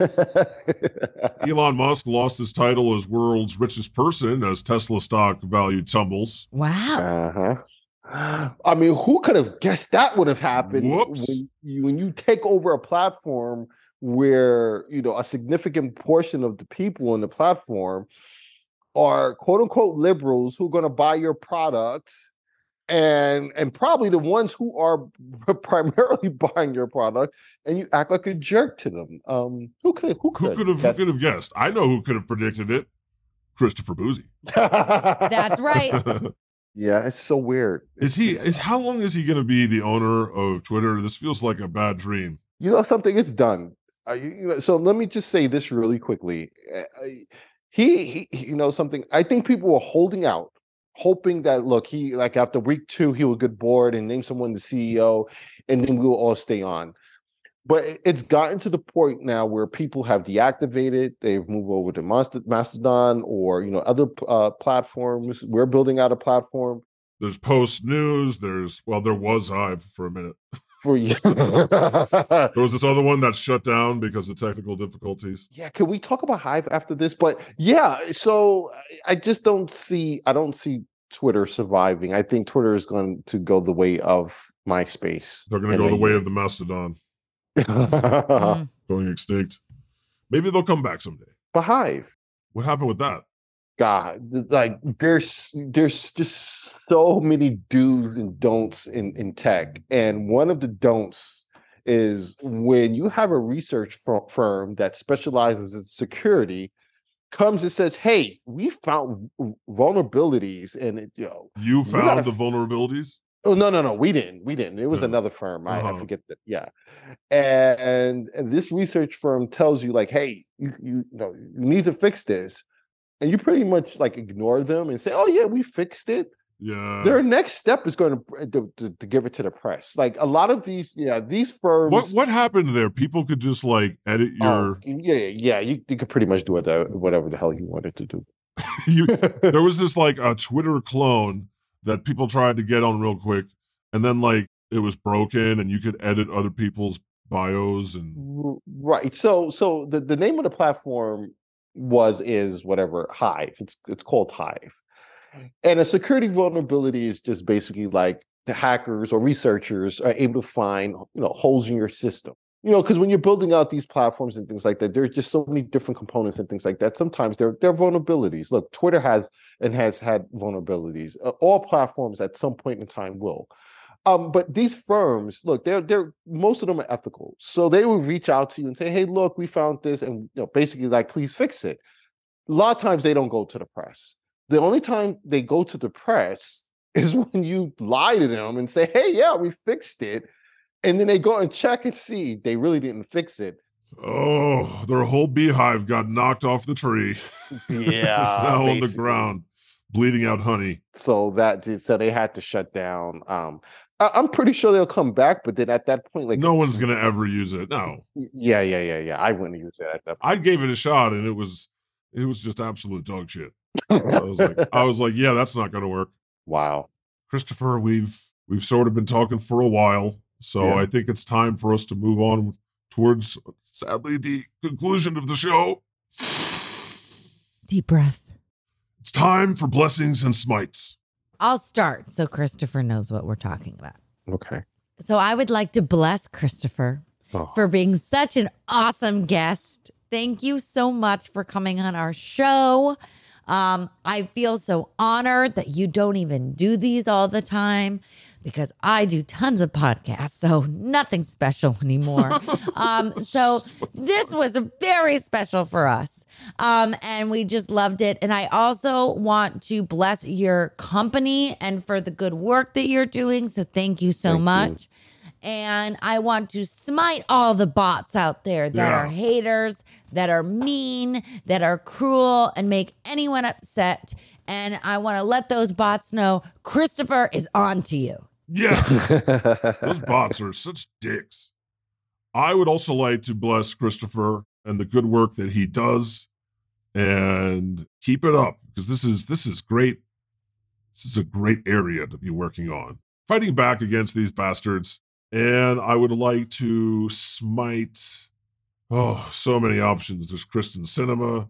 <laughs> Elon Musk lost his title as world's richest person as Tesla stock value tumbles. Wow. uh-huh. <gasps> I mean, who could have guessed that would have happened Whoops. when you when you take over a platform where you know a significant portion of the people on the platform are quote unquote liberals who are going to buy your products and and probably the ones who are <laughs> primarily buying your product and you act like a jerk to them um who could who Who could could have who could have guessed? I know who could have predicted it. Christopher Bouzy. That's right. <laughs> yeah it's so weird is he is how long is he gonna be the owner of Twitter? This feels like a bad dream. you know something it's done uh, you, you know, so let me just say this really quickly Uh, he, he you know something i think people were holding out hoping that look he like after week two he will get bored and name someone the ceo and then we will all stay on but it's gotten to the point now where people have deactivated they've moved over to mastodon or you know other uh, platforms we're building out a platform There's post news. There's well, there was Hive for a minute. <laughs> for you <laughs> There was this other one that shut down because of technical difficulties. Yeah, can we talk about Hive after this? But yeah, so I- I just don't see I don't see Twitter surviving. I think Twitter is going to go the way of MySpace. They're gonna And go the way of the mastodon, <laughs> Mm. going extinct. Maybe they'll come back someday. but Hive. What happened with that? God, like there's there's just so many do's and don'ts in in tech, and one of the don'ts is when you have a research firm that specializes in security comes and says, "Hey, we found vulnerabilities," and it, you know, you found the vulnerabilities. Oh no, no, no, we didn't. We didn't. It was no. another firm. I, uh-huh. I, forget that. Yeah, and and this research firm tells you like, "Hey, you you, you know, you need to fix this." And you pretty much like ignore them and say, "Oh yeah, we fixed it." Yeah. Their next step is going to, to, to, to give it to the press. Like a lot of these, yeah, these firms. What what happened there? People could just like edit oh, your. Oh, yeah, yeah, you, you could pretty much do whatever, whatever the hell you wanted to do. <laughs> you, <laughs> there was this like a Twitter clone that people tried to get on real quick, and then like it was broken, and you could edit other people's bios and right. So so the the name of the platform was is whatever Hive. It's it's called Hive. Mm. And a security vulnerability is just basically like the hackers or researchers are able to find you know holes in your system. You know, because when you're building out these platforms and things like that, there's just so many different components and things like that. Sometimes there there are vulnerabilities. Look, Twitter has and has had vulnerabilities. Uh, all platforms at some point in time will. Um, but these firms, look, they're they're most of them are ethical. So they will reach out to you and say, "Hey, look, we found this," and you know, basically like, "Please fix it." A lot of times they don't go to the press. The only time they go to the press <laughs> is when you lie to them and say, "Hey, yeah, we fixed it," and then they go and check and see they really didn't fix it. Oh, their whole beehive got knocked off the tree. <laughs> Yeah, it's now basically. on the ground, bleeding out honey. So that so they had to shut down. Um, I, am pretty sure they'll come back, but then at that point, like no one's gonna ever use it. No. Yeah, yeah, yeah, yeah. I wouldn't use it at that. Point. I gave it a shot, and it was it was just absolute dog shit. I was like, <laughs> I was like, yeah, that's not gonna work. Wow, Christopher, we've we've sort of been talking for a while, so yeah. I think it's time for us to move on towards, sadly, the conclusion of the show. Deep breath. It's time for blessings and smites. I'll start so Christopher knows what we're talking about. Okay. So I would like to bless Christopher oh. for being such an awesome guest. Thank you so much for coming on our show. Um, I feel so honored that you don't even do these all the time because I do tons of podcasts, so nothing special anymore. <laughs> um, so this was very special for us. Um, and we just loved it. And I also want to bless your company and for the good work that you're doing. So thank you so thank much. You. And I want to smite all the bots out there that yeah. are haters, that are mean, that are cruel, and make anyone upset. And I want to let those bots know Christopher is on to you. Yeah. <laughs> Those bots are such dicks. I would also like to bless Christopher and the good work that he does and keep it up because this is this is great. This is a great area to be working on. Fighting back against these bastards. And I would like to smite oh, so many options. There's Kyrsten Sinema.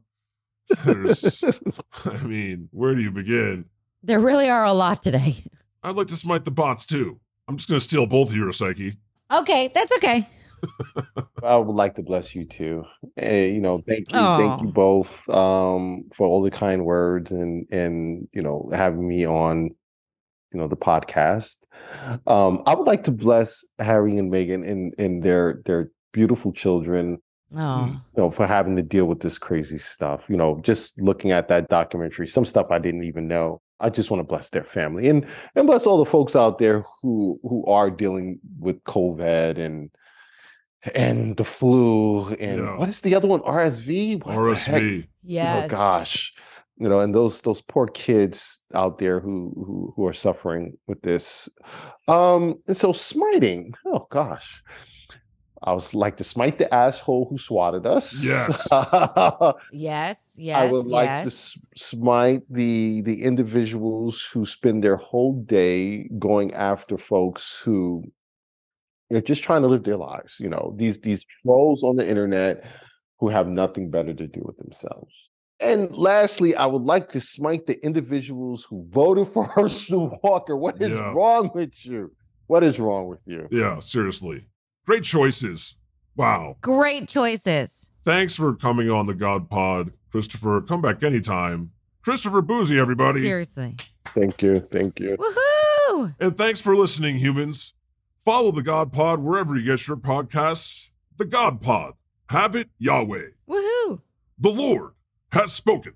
There's <laughs> I mean, where do you begin? There really are a lot today. I'd like to smite the bots too. I'm just going to steal both of your Psyche. Okay, that's okay. <laughs> I would like to bless you too. Hey, you know, thank you, Aww. thank you both um, for all the kind words and and you know having me on, you know, the podcast. Um, I would like to bless Harry and Meghan and and their their beautiful children. Oh. You know, for having to deal with this crazy stuff. You know, just looking at that documentary, some stuff I didn't even know. I just want to bless their family and and bless all the folks out there who who are dealing with COVID and and the flu and yeah. what is the other one? RSV. What RSV. Yeah. Oh gosh, you know, and those those poor kids out there who who who are suffering with this. Um, and so smiting. Oh gosh. I was like to smite the asshole who swatted us. Yes. yes. <laughs> Yes. I would like to smite the the individuals who spend their whole day going after folks who are just trying to live their lives. You know, these these trolls on the internet who have nothing better to do with themselves. And lastly, I would like to smite the individuals who voted for <laughs> Herschel Walker. What is yeah. wrong with you? What is wrong with you? Yeah, seriously. Great choices. Wow. Great choices. Thanks for coming on the God Pod, Christopher. Come back anytime. Christopher Bouzy, everybody. Seriously. Thank you. Thank you. Woohoo! And thanks for listening, humans. Follow the God Pod wherever you get your podcasts. The God Pod. Have it Yahweh. Woohoo! The Lord has spoken.